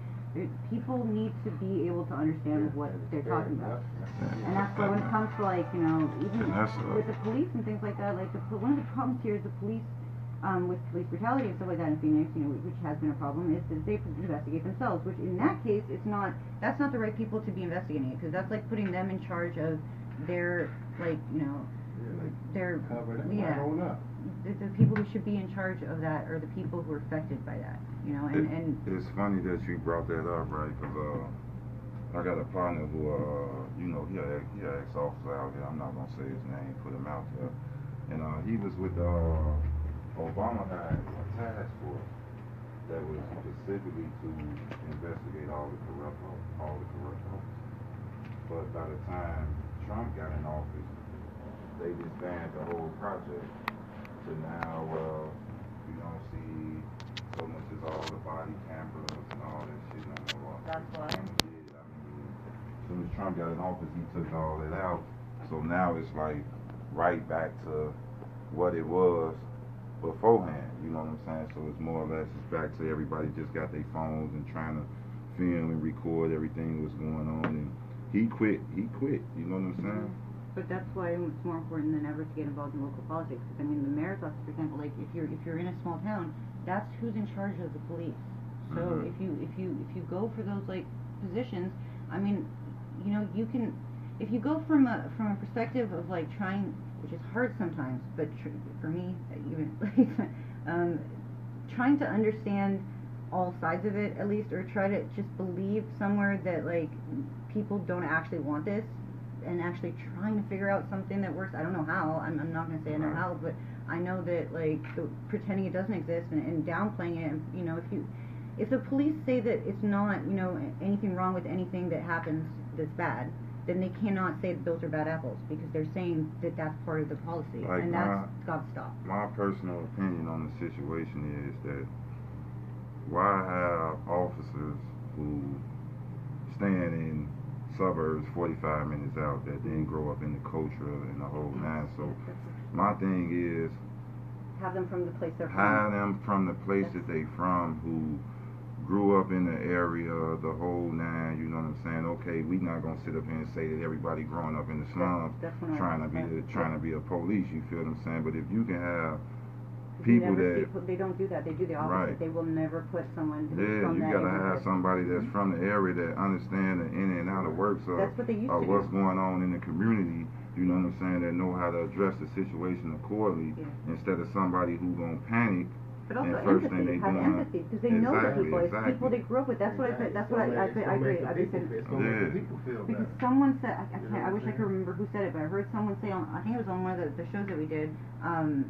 people need to be able to understand yeah, what they're talking about. yeah, yeah. And that's why when it comes to like, you know, even And that's, uh, with the police and things like that, like the, one of the problems here is the police, um, with police brutality and stuff like that in Phoenix, you know, which has been a problem, is that they investigate themselves, which in that case, it's not, that's not the right people to be investigating it, because that's like putting them in charge of their, like, you know, Yeah, like, their, cover that yeah. up. the, the people who should be in charge of that are the people who are affected by that, you know, and, It- and, It's funny that you brought that up, right? Because uh, I got a partner who, uh, you know, he a he a ex-officer out here. I'm not gonna say his name, put him out there. And uh, he was with the uh, Obama had a task force that was specifically to investigate all the corrupt all the corrupt officers. But by the time Trump got in office, they disbanded the whole project. So now, uh, you don't see so much as all the body cameras and all that shit no more. That's why. Yeah, I mean, as soon as Trump got in office, he took all that out. So now it's like right back to what it was beforehand. You know what I'm saying? So it's more or less it's back to everybody just got their phones and trying to film and record everything was going on. And he quit. He quit. You know what I'm saying? But that's why it's more important than ever to get involved in local politics. I mean, the mayor's office, for example, like if you're if you're in a small town, that's who's in charge of the police. So Mhm. if you if you if you go for those like positions, I mean, you know, you can if you go from a from a perspective of like trying, which is hard sometimes, but tr- for me, even like, um, trying to understand all sides of it at least, or try to just believe somewhere that like people don't actually want this, and actually trying to figure out something that works. I don't know how. I'm, I'm not gonna say I know how, but I know that like the, pretending it doesn't exist and, and downplaying it. And, you know, if you if the police say that it's not, you know, anything wrong with anything that happens that's bad, then they cannot say that those are bad apples because they're saying that that's part of the policy, Like and that's got to stop. My personal opinion on the situation is that why have officers who stand in suburbs 45 minutes out that didn't grow up in the culture and the whole nine. So my thing is Have them from the place they're from. them from the place that they from who grew up in the area, the whole nine, you know what I'm saying? Okay, we not gonna sit up here and say that everybody growing up in the slums trying to be the, trying to be a police, you feel what I'm saying? But if you can have people that- see, they don't do that. They do the opposite. Right. They will never put someone Yeah, you gotta have somebody that's from the area that understand the in and out of works of, That's what they used of what's do. going on in the community. You know what I'm saying? That know how to address the situation accordingly Yeah. instead of somebody who gonna panic. But also and first empathy, have empathy, because they know the Exactly, people. It's people they grew up with. That's what I said. That's what I, I, It's I agree. the I people- think It's gonna make the Yeah. Because someone said, I, I, can't, I wish I'm could remember who said it, but I heard someone say on, I think it was on one of the, the shows that we did, um,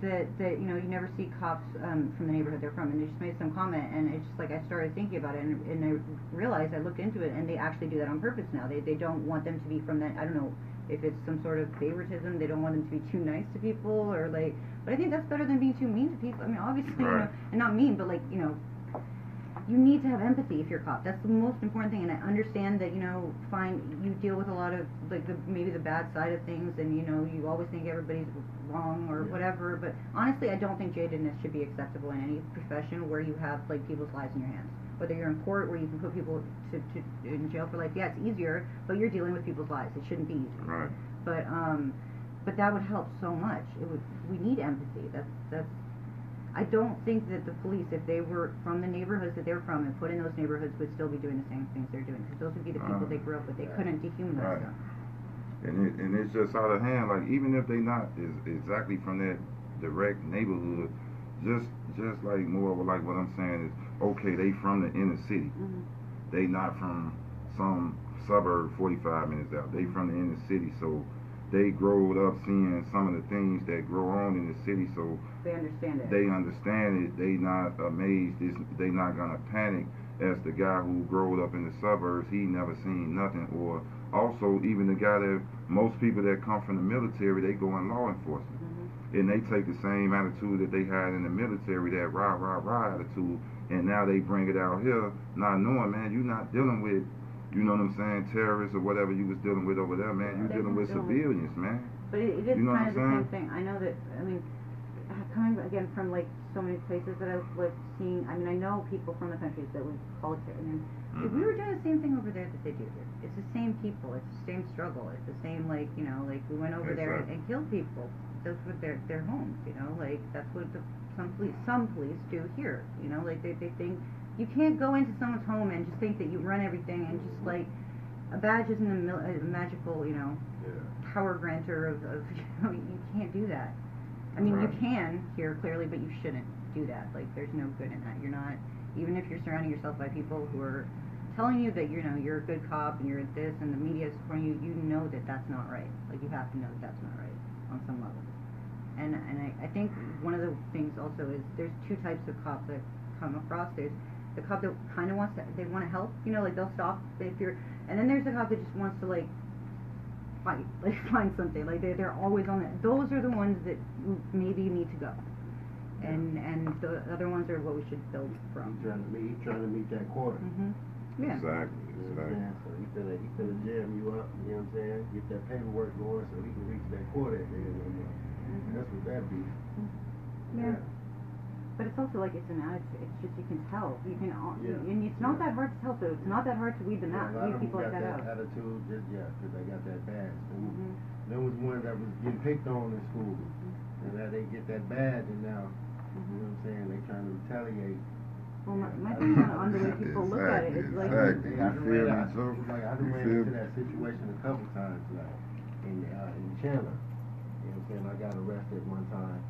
that, that, you know, you never see cops, um, from the neighborhood they're from, and they just made some comment, and it's just like, I started thinking about it, and, and I realized, I looked into it, and they actually do that on purpose now, they, they don't want them to be from that, I don't know, if it's some sort of favoritism, they don't want them to be too nice to people, or like, but I think that's better than being too mean to people, I mean, obviously, you know, and not mean, but like, you know, you need to have empathy if you're a cop. That's the most important thing. And I understand that you know, fine, you deal with a lot of like the maybe the bad side of things, and you know, you always think everybody's wrong or Yeah. whatever. But honestly, I don't think jadedness should be acceptable in any profession where you have like people's lives in your hands. Whether you're in court where you can put people to, to in jail for life, yeah, it's easier, but you're dealing with people's lives. It shouldn't be easy. Right. But um, but that would help so much. It would. We need empathy. That's that's. I don't think that the police, if they were from the neighborhoods that they're from and put in those neighborhoods, would still be doing the same things they're doing because those would be the people Uh, they grew up with. They couldn't dehumanize Right. them. And it, and it's just out of hand. Like even if they not is exactly from that direct neighborhood, just just like more of like what I'm saying is okay, they from the inner city. Mhm. They not from some suburb 45 minutes out. They from the inner city, so they growed up seeing some of the things that grow on in the city. So They understand it. they understand it. They not amazed. It's, they not gonna panic as the guy who growed up in the suburbs. He never seen nothing. Or also even the guy that most people that come from the military, they go in law enforcement, Mhm. And they take the same attitude that they had in the military, that rah rah rah attitude, and now they bring it out here, not knowing, man, you're not dealing with. You know what I'm saying? Terrorists or whatever you was dealing with over there, man. You're dealing with civilians, man. But it, it is You know kind of the same thing. I know that. I mean, again from like so many places that I've lived, seeing. I mean, I know people from the countries that politics. I mean, if we were mm-hmm. doing the same thing over there that they do here, it's the same people. It's the same struggle. It's the same like you know, like we went over there and, and killed people. That's what their their homes. You know, like that's what the, some police some police do here. You know, like they they think you can't go into someone's home and just think that you run everything and just like a badge isn't a, mil- a magical you know Yeah. power grantor of, of you know, you can't do that. I mean, you can hear clearly, but you shouldn't do that. Like, there's no good in that. You're not, even if you're surrounding yourself by people who are telling you that you know you're a good cop and you're this, and the media is supporting you. You know that that's not right. Like, you have to know that that's not right on some level. And and I, I think one of the things also is there's two types of cops that come across. There's the cop that kind of wants to, they want to help, you know, like they'll stop if you're, and then there's the cop that just wants to like fight, like find something. Like they they're always on it. Those are the ones that m- maybe need to go, and and the other ones are what we should build from. He's trying to meet, he's trying to meet that quarter. Mhm. Yeah. Exactly. You know what I'm Exactly. saying? So he finna, he finna jam you up, you know what I'm saying? Get that paperwork going so he can reach that quarter at the end of the month. Mhm. That's what that be. Yeah. But it's also like it's an attitude. It's just you can tell. You can, all Yeah. and it's not Yeah. that hard to tell. So it's not that hard to weed them Yeah, out. a lot Weed of people them like got that out. attitude, just yeah, 'cause they got that badge. There was, Mhm. there was one that was getting picked on in school, Mm-hmm. and now they get that badge, and now, you know what I'm saying? They trying to retaliate. Well, my, my Yeah. thing's on, on the way people look at it. It's like Exactly. Hey, I You done feel ran, me, I, like I done ran into that situation a couple times, like in uh, in Chandler. You know what I'm saying? I got arrested one time,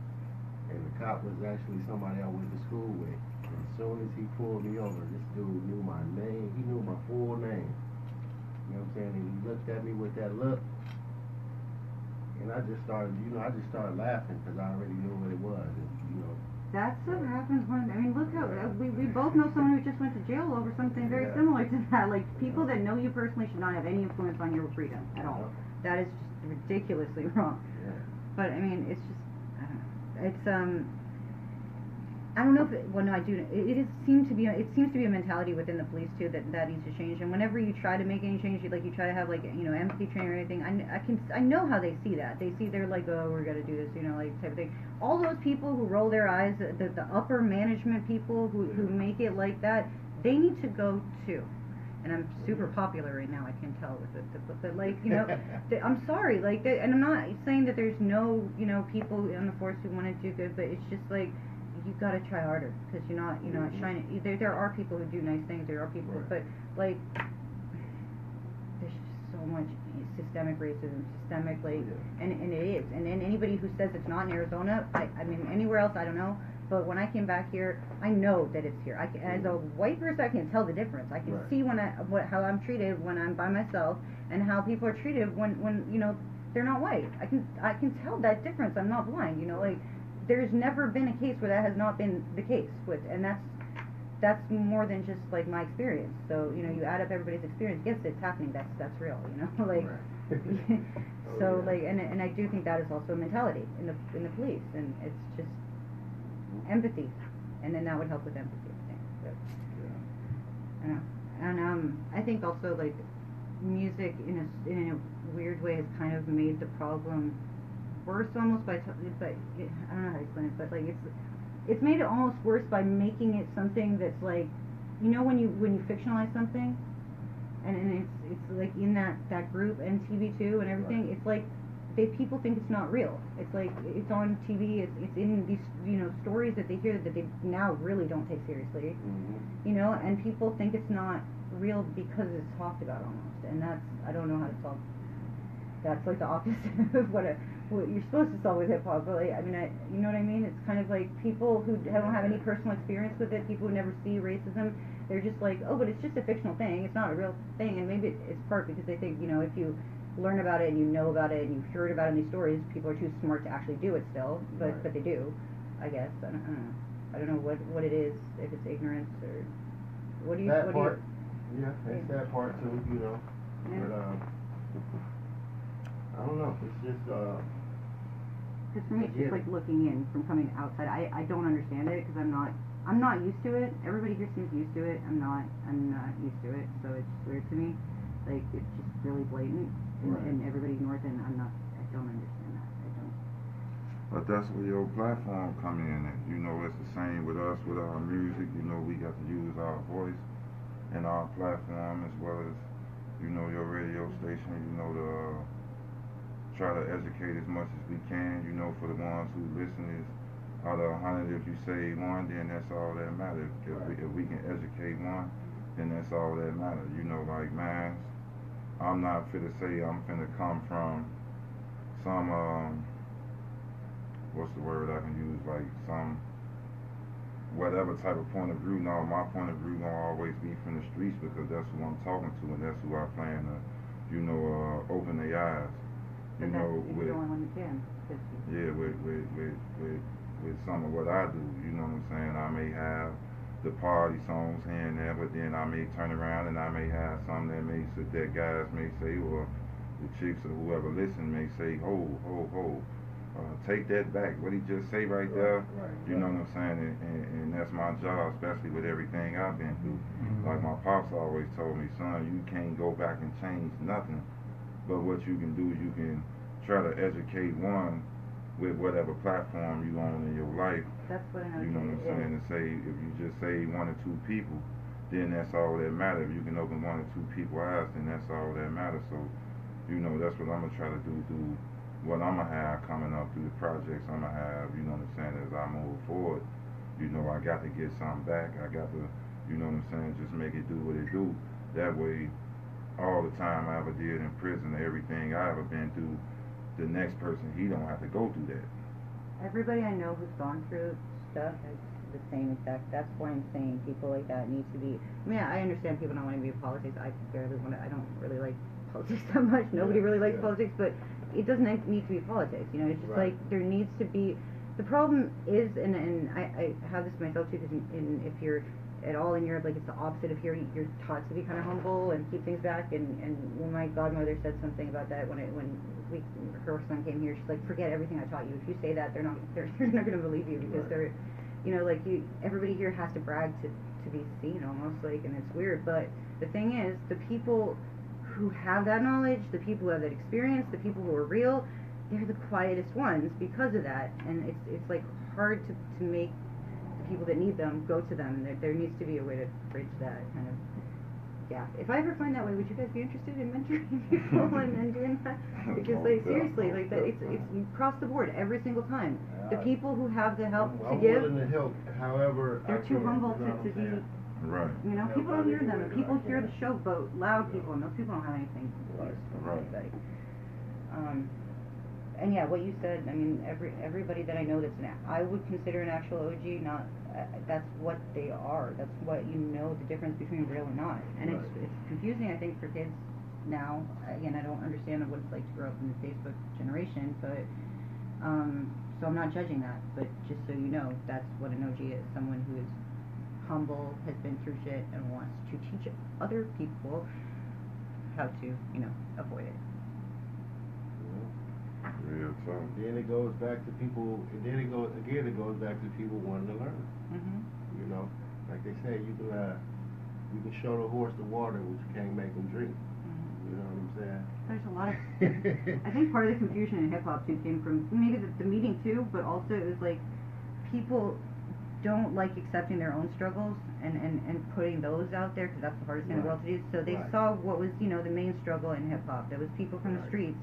and the cop was actually somebody I went to school with. And as soon as he pulled me over, this dude knew my name. He knew my full name. You know what I'm saying? And he looked at me with that look, and I just started, you know, I just started laughing because I already knew what it was. And, you know, that's what happens when. I mean, look how uh, we we both know someone who just went to jail over something very Yeah. similar to that. Like people that know you personally should not have any influence on your freedom at all. know, That is just ridiculously wrong. yeah. But I mean, it's just I don't know. It's um. I don't know if it, well no I do it, it seems to be it seems to be a mentality within the police too that that needs to change. And whenever you try to make any change you like you try to have like you know empathy training or anything I, I can I know how they see that. They see they're like oh we're gonna do this you know like type of thing. All those people who roll their eyes the, the upper management people who who make it like that they need to go too and I'm super popular right now I can tell with it but, but like you know th- I'm sorry, like, they, and I'm not saying that there's no, you know, people on the force who want to do good, but it's just like you got to try harder because you're not, you're not Mhm. shining. There, there are people who do nice things. There are people, Right. but like, there's just so much systemic racism, systemic like, Yeah. and and it is. And then anybody who says it's not in Arizona, I, I mean, anywhere else, I don't know. But when I came back here, I know that it's here. I can, as a mm-hmm. white person, I can tell the difference. I can Right. see when I what how I'm treated when I'm by myself, and how people are treated when when you know they're not white. I can I can tell that difference. I'm not blind. You know, like there's never been a case where that has not been the case with, and that's that's more than just like my experience. So you know, you add up everybody's experience. Yes, it's happening. That's that's real. You know, like. Right. Oh, so Oh, yeah. like, and and I do think that is also a mentality in the in the police, and it's just empathy, and then that would help with empathy. I think. But, I don't. And um, I think also like music in a in a weird way has kind of made the problem worse almost by t- by it, I don't know how to explain it, but like it's it's made it almost worse by making it something that's like you know when you when you fictionalize something and, and it's it's like in that that group and TV too and everything Right. it's like they people think it's not real it's like it's on TV it's it's in these you know stories that they hear that they now really don't take seriously Mhm. you know, and people think it's not real because it's talked about almost, and that's I don't know how to solve. That's like the opposite of what, a, what you're supposed to solve with hip hop. But like, I mean, I, you know what I mean? It's kind of like people who don't have any personal experience with it, people who never see racism. They're just like, oh, but it's just a fictional thing. It's not a real thing, and maybe it's part because they think, you know, if you learn about it and you know about it and you've heard about it in these stories, people are too smart to actually do it still. But Right. but they do, I guess. I don't, I don't know. I don't know what what it is. If it's ignorance or what do you that what part, do you yeah, it's that part too, you know. Yeah. But um, I don't know. It's just uh, Because for me, it's just like looking in from coming outside. I, I don't understand it because I'm not I'm not used to it. Everybody here seems used to it. I'm not I'm not used to it. So it's weird to me. Like it's just really blatant, and, Right. and everybody it. And I'm not. I don't understand that. I don't. But that's where your platform come in at. You know, it's the same with us with our music. You know, we got to use our voice and our platform as well as, you know, your radio station. You know, to uh, try to educate as much as we can. You know, for the ones who listen is out of a hundred, if you say one, then that's all that matters. If we, if we can educate one, then that's all that matters. You know, like man, I'm not fit to say I'm finna come from some um what's the word I can use, like some whatever type of point of view. No, my point of view gonna always be from the streets because that's who I'm talking to and that's who I plan to, you know, uh, open their eyes. You But know, with you're the only one who can. 'cause you- yeah, with with with with with some of what I do. You know what I'm saying? I may have the party songs here and there, but then I may turn around and I may have some that may that guys may say or the chicks or whoever listen may say, ho, ho, ho. Uh, take that back. What he just say right there, right, you know what I'm saying? And, and, and that's my job, especially with everything I've been through. Like my pops always told me, son, you can't go back and change nothing. But what you can do is you can try to educate one with whatever platform you on in your life. That's what OG You know what I'm saying? To say if you just say one or two people, then that's all that matters. If you can open one or two people eyes, then that's all that matters. So, you know, that's what I'm gonna try to do through what I'm gonna have coming up through the projects I'm gonna have. You know what I'm saying? As I move forward, you know, I got to get something back. I got to, you know what I'm saying? Just make it do what it do. That way, all the time I ever did in prison, everything I ever been through, the next person he don't have to go through that. Everybody I know who's gone through stuff has the same exact. That's why I'm saying people like that need to be. I mean, I understand people don't want to be in politics. I barely want to. I don't really like politics that much. Nobody Yeah, really likes yeah. politics, but it doesn't need to be politics. You know, it's just Right. like there needs to be. The problem is, and and I, I have this myself too, because in, in, if you're at all in Europe, like it's the opposite of here. You're taught to be kind of humble and keep things back. And and when my godmother said something about that when it when we her son came here, she's like, forget everything I taught you. If you say that, they're not they're, they're not going to believe you because they're, you know, like you. Everybody here has to brag to to be seen almost like, and it's weird. But the thing is, the people who have that knowledge, the people who have that experience, the people who are real, they're the quietest ones because of that. And it's it's like hard to to make people that need them go to them. And there there needs to be a way to bridge that kind of gap. If I ever find that way, would you guys be interested in mentoring people and, and doing that? Because like seriously, like that, it's it's across the board every single time. The people who have the help I'm, to I'm give, willing to help, however. They're too can, humble to, to be. Right. You know, Help people don't hear them. and People I hear can. the showboat, loud people, and those people don't have anything. Right. Right. Um, and yeah, what you said. I mean, every everybody that I know that's an I would consider an actual OG. Not uh, that's what they are. That's what you know the difference between real and not. And it's it's confusing. I think for kids now. Again, I don't understand what it's like to grow up in the Facebook generation, but um, so I'm not judging that. But just so you know, that's what an OG is. Someone who is humble, has been through shit, and wants to teach other people how to, you know, avoid it. Real talk. And then it goes back to people, and then it goes, again, it goes back to people wanting to learn. Mm-hmm. You know, like they say, you can, uh, you can show the horse the water, but you can't make him drink. You know what I'm saying? There's a lot of. I think part of the confusion in hip hop too came from maybe the, the meeting too, but also it was like people don't like accepting their own struggles and, and, and putting those out there because that's the hardest thing in the world to do. So they Right. saw what was you know the main struggle in hip hop. That was people from the streets.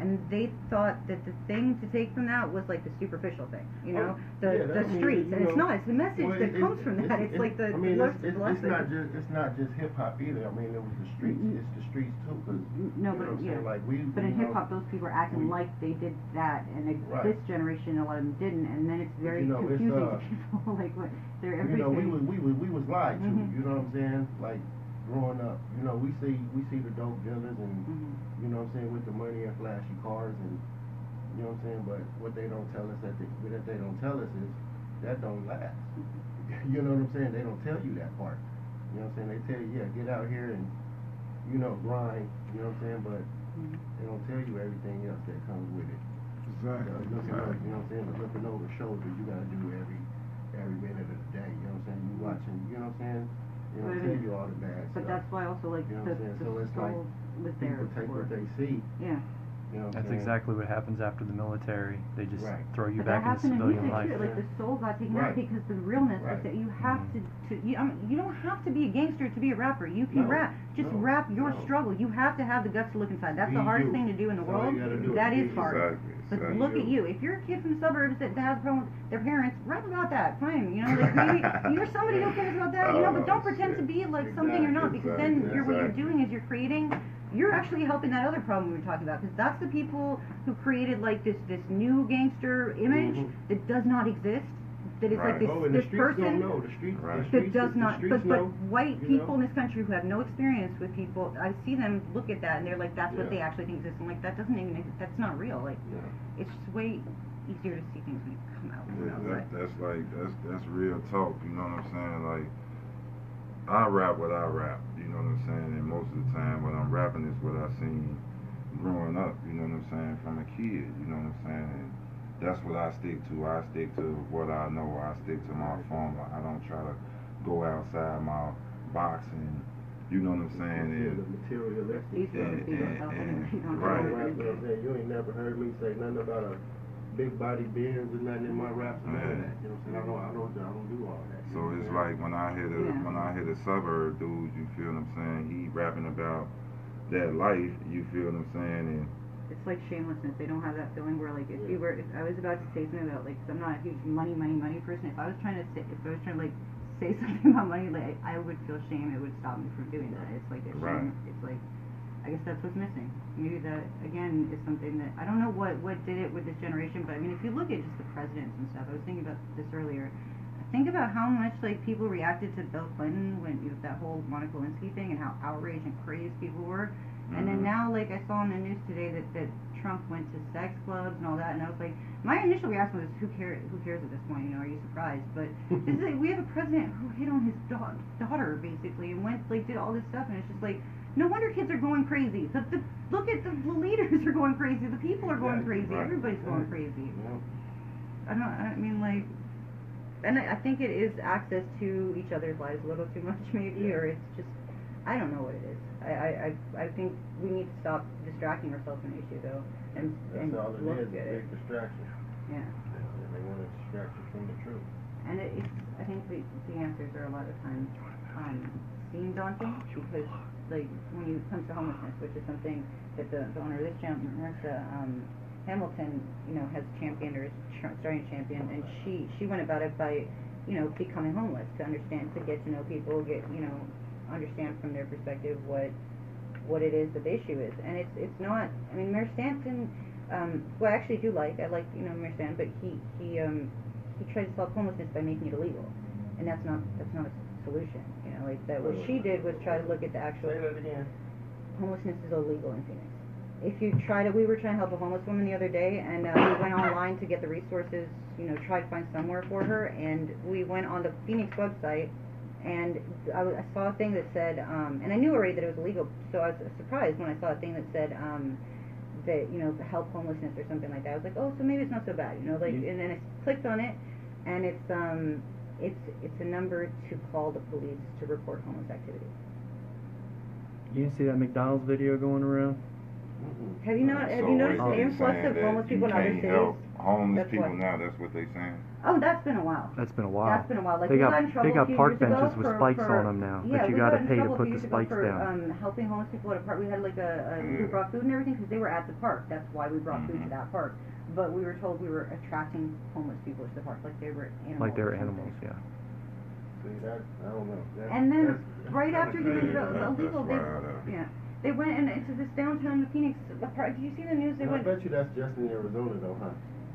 And they thought that the thing to take from that was like the superficial thing, you know, Oh, the yeah, the that- I mean, streets, and it's know, not. It's the message Well, that it- comes from that. It's, like the I mean, the it's, it's, it's not just it's not just hip hop either. I mean, it was the streets. Mm, It's the streets too, because no, you but know yeah. saying? Like we, But we in hip hop, those people are acting we- like they did that, and it, Right. this generation, a lot of them didn't, and then it's very you know, it's, confusing uh, to people. like what they're you know, we was we was we was lied to. Mhm. You know what I'm saying? Like growing up, you know, we see we see the dope dealers and Mhm. you know what I'm saying with the money and flashy cars and you know what I'm saying. But what they don't tell us that they, that they don't tell us is that don't last. you know what I'm saying? They don't tell you that part. You know what I'm saying? They tell you, yeah, get out here and you know grind. You know what I'm saying? But Mhm. they don't tell you everything else that comes with it. Exactly. Uh, looking over, you know what I'm saying? But looking over the shoulder, you gotta do every every minute of the day. You know what I'm saying? You watching, you know what I'm saying? You know, But tell you all the bad But that's why I also like You know the, I'm saying? the So it's like soul was there People take for. what they see. yeah. You know That's I'm exactly what happens after the military. They just Right. throw you but that back into happened in civilian music life. too. Like the soul got taken out because the realness Right. was that you have to, to you, I mean, you don't have to be a gangster to be a rapper. You can No. rap. Just No. rap your No. struggle. You have to have the guts to look inside. That's Be the hardest you. thing to do in the That's world. you gotta do. That Be is you. hard. Exactly. But exactly. look at you. If you're a kid from the suburbs that has a problem with their parents, rap about that. Fine. You know, like maybe you're somebody who cares about that. You know, but don't pretend to be like something you're not, because then you're what you're doing is you're creating. You're actually helping that other problem we were talking about, because that's the people who created like this this new gangster image Mhm. that does not exist. That is like this oh, this person don't know. The streets, Right. that does not but but know, white people know? in this country who have no experience with people i see them look at that and they're like that's what they actually think exists i'm like that doesn't even exist that's not real like Yeah. it's just way easier to see things when you come out Yeah, outside that, that's like that's that's real talk. You know what I'm saying? Like I rap what I rap. You know what I'm saying? And most of the time, what I'm rapping is what I seen growing up. You know what I'm saying? From a kid. You know what I'm saying? And that's what I stick to. I stick to what I know. I stick to my formula. I don't try to go outside my box and you know what I'm saying? Yeah, And, the materialistic these stuff. people and- and- and you right. know know what I'm saying? You ain't never heard me say nothing about a big body Benz and nothing in my raps and none of Yeah. that. You know what I'm saying? I don't, I don't, I don't do all that. So it's I'm like when I hit a Yeah. when I hit a suburb dude, you feel what I'm saying? He rapping about that life, you feel what I'm saying? And It's like shamelessness. They don't have that feeling where like if you were, if I was about to say something about like, i I'm not a huge money, money, money person. If I was trying to say, if I was trying to like say something about money, like I would feel shame. It would stop me from doing that. It's like a Right. It's like, I guess that's what's missing. Maybe that again is something that I don't know what what did it with this generation, but I mean, if you look at just the presidents and stuff, I was thinking about this earlier. Think about how much like people reacted to Bill Clinton when you know, that whole Monica Lewinsky thing and how outraged and crazed people were. And then Mhm. now, like I saw on the news today that, that Trump went to sex clubs and all that, and I was like, my initial reaction was, who cares? Who cares at this point? You know, are you surprised? But this is like, we have a president who hit on his da- daughter basically and went like did all this stuff, and it's just like, no wonder kids are going crazy. The, the look at the, the leaders are going crazy. The people are going Exactly, crazy. right. Everybody's going crazy. Yeah. I don't. I mean, like, and I, I think it is access to each other's lives a little too much, maybe, Yeah. or it's just. I don't know what it is. I, I, I, think we need to stop distracting ourselves from the issue, though, and and That's all it look is, at a it. big distraction. Yeah. They want to distract you from the truth. And it, it's. I think the the answers are a lot of times um, seem daunting because, like, when you come to homelessness, which is something that the, the owner of this gym, Marissa um, Hamilton, you know, has championed or is starting to champion, and she she went about it by, you know, becoming homeless to understand, to get to know people, get you know, understand from their perspective what what it is that the issue is, and it's it's not. I mean, Mayor Stanton, um, who I actually do like, I like you know Mayor Stanton, but he he um he tried to solve homelessness by making it illegal, and that's not that's not a solution. That. What she did was try to look at the actual Say that again. homelessness is illegal in Phoenix. If you try to, we were trying to help a homeless woman the other day, and uh, we went online to get the resources, you know, try to find somewhere for her, and we went on the Phoenix website, and I, I saw a thing that said, um, and I knew already that it was illegal, so I was surprised when I saw a thing that said, um, that you know, help homelessness or something like that. I was like, oh, so maybe it's not so bad, you know, like, You- and then I clicked on it, and it's um, it's it's a number to call the police to report homeless activity. You didn't see that McDonald's video going around? Mm-mm. Have you not? Have so you noticed what the influx of homeless people in other cities? homeless That's people what- now. That's what they saying. Oh, that's been a while. That's been a while. That's been a while. Like they got got in trouble they got park benches with for- spikes for- on them now Yeah, that you got to pay to trouble a put few the spikes for, down. Um, helping homeless people at a park. We had like a, a who Yeah. brought food and everything because they were at the park. That's why we brought food to Mm-hmm. Mhm. that park. But we were told we were attracting homeless people to the park, like they were animals. like they're animals, yeah. See that? I don't know. That, And then right after he did the, the That's illegal, they, yeah, they went in into this downtown Phoenix. Park. Did you see the news? They And I bet you that's just in Arizona though, huh?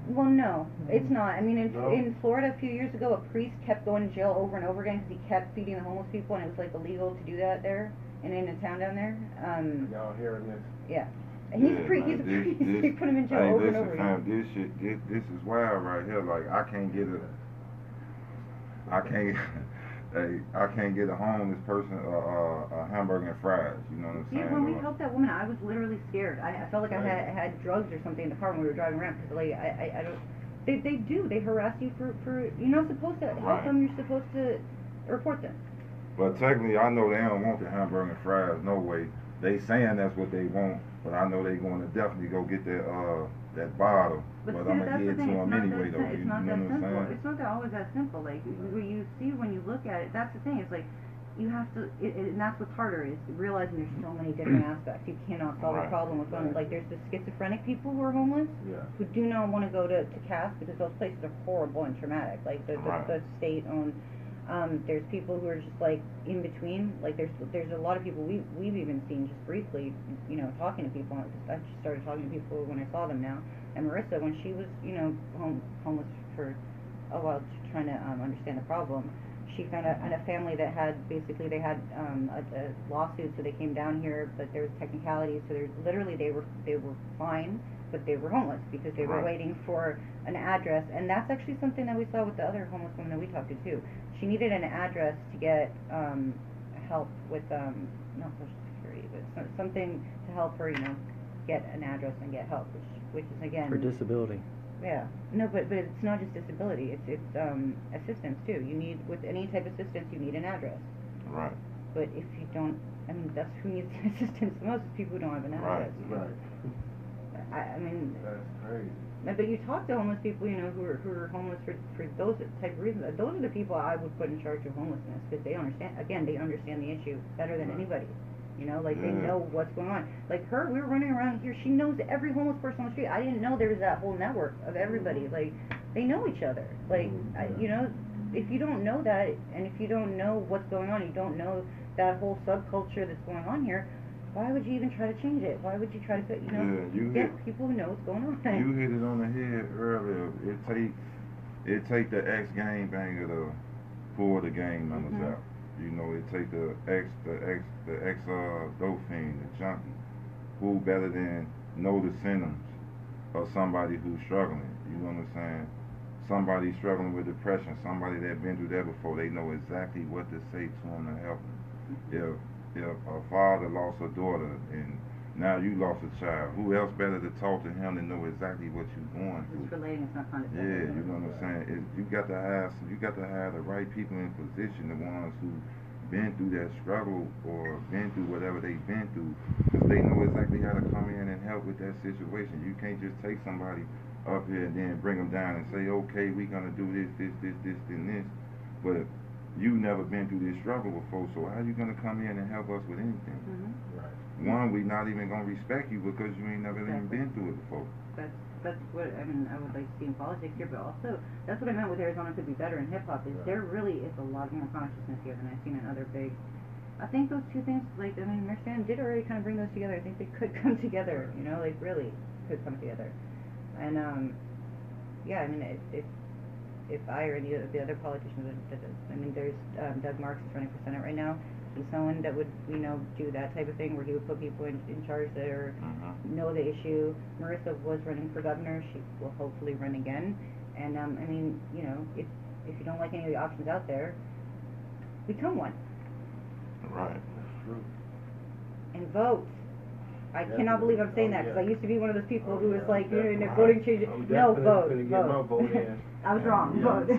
Well, no, it's not. I mean, in, No? in Florida a few years ago, a priest kept going to jail over and over again because he kept feeding the homeless people, and it was like illegal to do that there and in a town down there. Um, Y'all hearing this? yeah, he's Yeah, a priest. man, He's a this- priest. this- they put him in jail Hey, over and listen, over fam, again. this shit, this, this is wild right here. Like, I can't get it. I can't, hey, I can't get a homeless person a, a, a hamburger and fries. You know what I'm saying? when we helped that woman, I was literally scared. I, I felt like I had had drugs or something in the car when we were driving around because like I, I, I don't. They they do. They harass you for for. You're not supposed to help Right. them. You're supposed to report them. But technically, I know they don't want the hamburger and fries. No way. They saying that's what they want, but I know they're going to definitely go get that uh that bottle. But, But, see, I'm gonna give it to. Them anyway, though. sim- You It's not know that simple. saying? It's not that always that simple. Like what you see when you look at it, that's the thing. It's like you have to, it, it, and that's what's harder is realizing there's so many different aspects. You cannot solve a problem with one. Like there's the schizophrenic people who are homeless Yeah. who do not want to go to to CASS because those places are horrible and traumatic. Like the the, Right. the state owned. Um, there's people who are just like in between. Like there's there's a lot of people we we've even seen just briefly, you know, talking to people. I just started talking to people when I saw them now. And Marissa, when she was, you know, home, homeless for a while, trying to um, understand the problem, she found a, a family that had basically they had um, a, a lawsuit, so they came down here, but there was technicalities. So there's literally they were they were fine, but they were homeless because they were Right. waiting for an address, and that's actually something that we saw with the other homeless woman that we talked to too. She needed an address to get um, help with um, not social security, but so, something to help her, you know, get an address and get help, which which is again For disability. yeah. No, but but it's not just disability. It's it's um assistance too. You need with any type of assistance, you need an address. Right. But if you don't, I mean, that's who needs assistance the most. Is people who don't have an address. Right. address. Right. I, I mean, That's crazy. But you talk to homeless people, you know, who are who are homeless for for those type of reasons. Those are the people I would put in charge of homelessness because they understand. Again, they understand the issue better than Right. anybody. You know, like they know what's going on. Like her, we were running around here. She knows every homeless person on the street. I didn't know there was that whole network of everybody. Mm-hmm. Like they know each other. Like mm-hmm. I, you know, if you don't know that, and if you don't know what's going on, you don't know that whole subculture that's going on here. Why would you even try to change it? Why would you try to, you know, Yeah, you get hit- people who know what's going on? You hit it on the head earlier. It take it take the ex game banger to pull the gang members Mhm. out. You know, it take the ex the ex the ex uh dope fiend, the junkie. Who better than know the symptoms of somebody who's struggling? You know what I'm saying? Somebody struggling with depression, somebody that been through that before, they know exactly what to say to them to help them. If if a father lost a daughter and now you lost a child, who else better to talk to him to know exactly what you're going through? It's relating, it's not Yeah, you know what I'm saying. It, you got to have you got to have the right people in position, the ones who been through that struggle or been through whatever they've been through, because they know exactly how to come in and help with that situation. You can't just take somebody up here and then bring them down and say, okay, we're gonna do this, this, this, this, and this, but you never been through this struggle before. So how are you gonna come in and help us with anything? Mhm. Right. One, we're not even gonna respect you because you ain't never even been through it before. That's that's what I mean. I would like to see in politics here, but also that's what I meant with Arizona could be better in hip hop. Is Right. there really is a lot more consciousness here than I've seen in other big. I think those two things, like I mean, Mercedes did already kind of bring those together. I think they could come together. You know, like really could come together. And um, yeah, I mean, it, if, if I or any of the other politicians, that- that- I mean, there's um, Doug Marks is running for senate right now. He's someone that would you know do that type of thing where he would put people in, in charge that are know the issue. Marissa was running for governor. She will hopefully run again. And um, I mean, you know, if if you don't like any of the options out there, become one Right. That's true. and vote. I Yeah. cannot believe I'm saying Oh, that because yeah. I used to be one of those people Oh, who was yeah, like, you know, definitely. voting changes. I'm No, vote, gonna get my vote. vote in. I was wrong. Yeah, vote. So,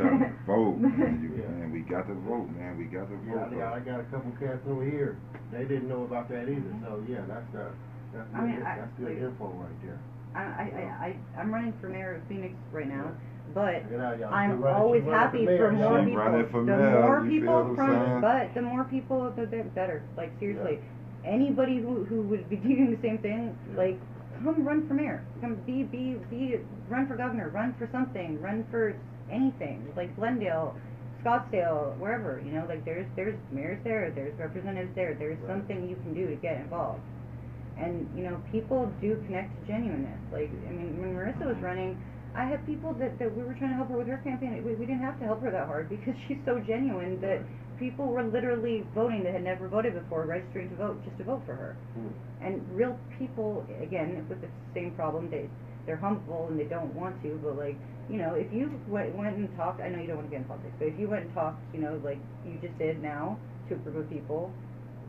vote, man. Yeah. man. We got to vote, man. We got to vote. yeah, I got a couple cats over here. They didn't know about that either. So yeah, that's uh, that's I good, mean, I- that's good like- info right there. I, I, I, I, I'm running for mayor of Phoenix right now, but Look at that, y'all. She I'm always happy mayor, for more y'all. People. for the mayor, more you people feel what from, but the more people, the, the better. Like seriously, anybody who who would be doing the same thing, Yeah. like come run for mayor, come be be be run for governor, run for something, run for anything, like Glendale. Scottsdale, wherever, you know, like there's there's mayors there, there's representatives there, there's Right. something you can do to get involved. And you know, people do connect to genuineness. Like I mean, when Marissa was uh-huh. running, I had people that, that we were trying to help her with her campaign. We, we didn't have to help her that hard because she's so genuine that people were literally voting that had never voted before, registering to vote just to vote for her. Hmm. And real people, again, with the same problem, they they're humble and they don't want to. But like, you know, if you went, went and talked, I know you don't want to get in politics, but if you went and talked, you know, like you just did now to a group of people,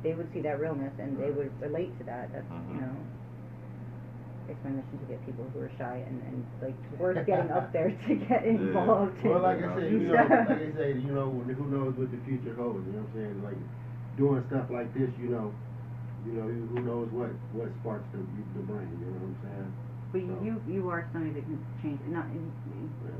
they would see that realness and they would relate to that. That's you Mhm. know, it's my mission to get people who are shy and and like worth getting up there to get involved. Well, like I in said, you know, like I say, you know, who knows what the future holds? You know what I'm saying? Like doing stuff like this, you know, you know, who who knows what what sparks the the brain? You know what I'm saying? But you you are somebody that can change not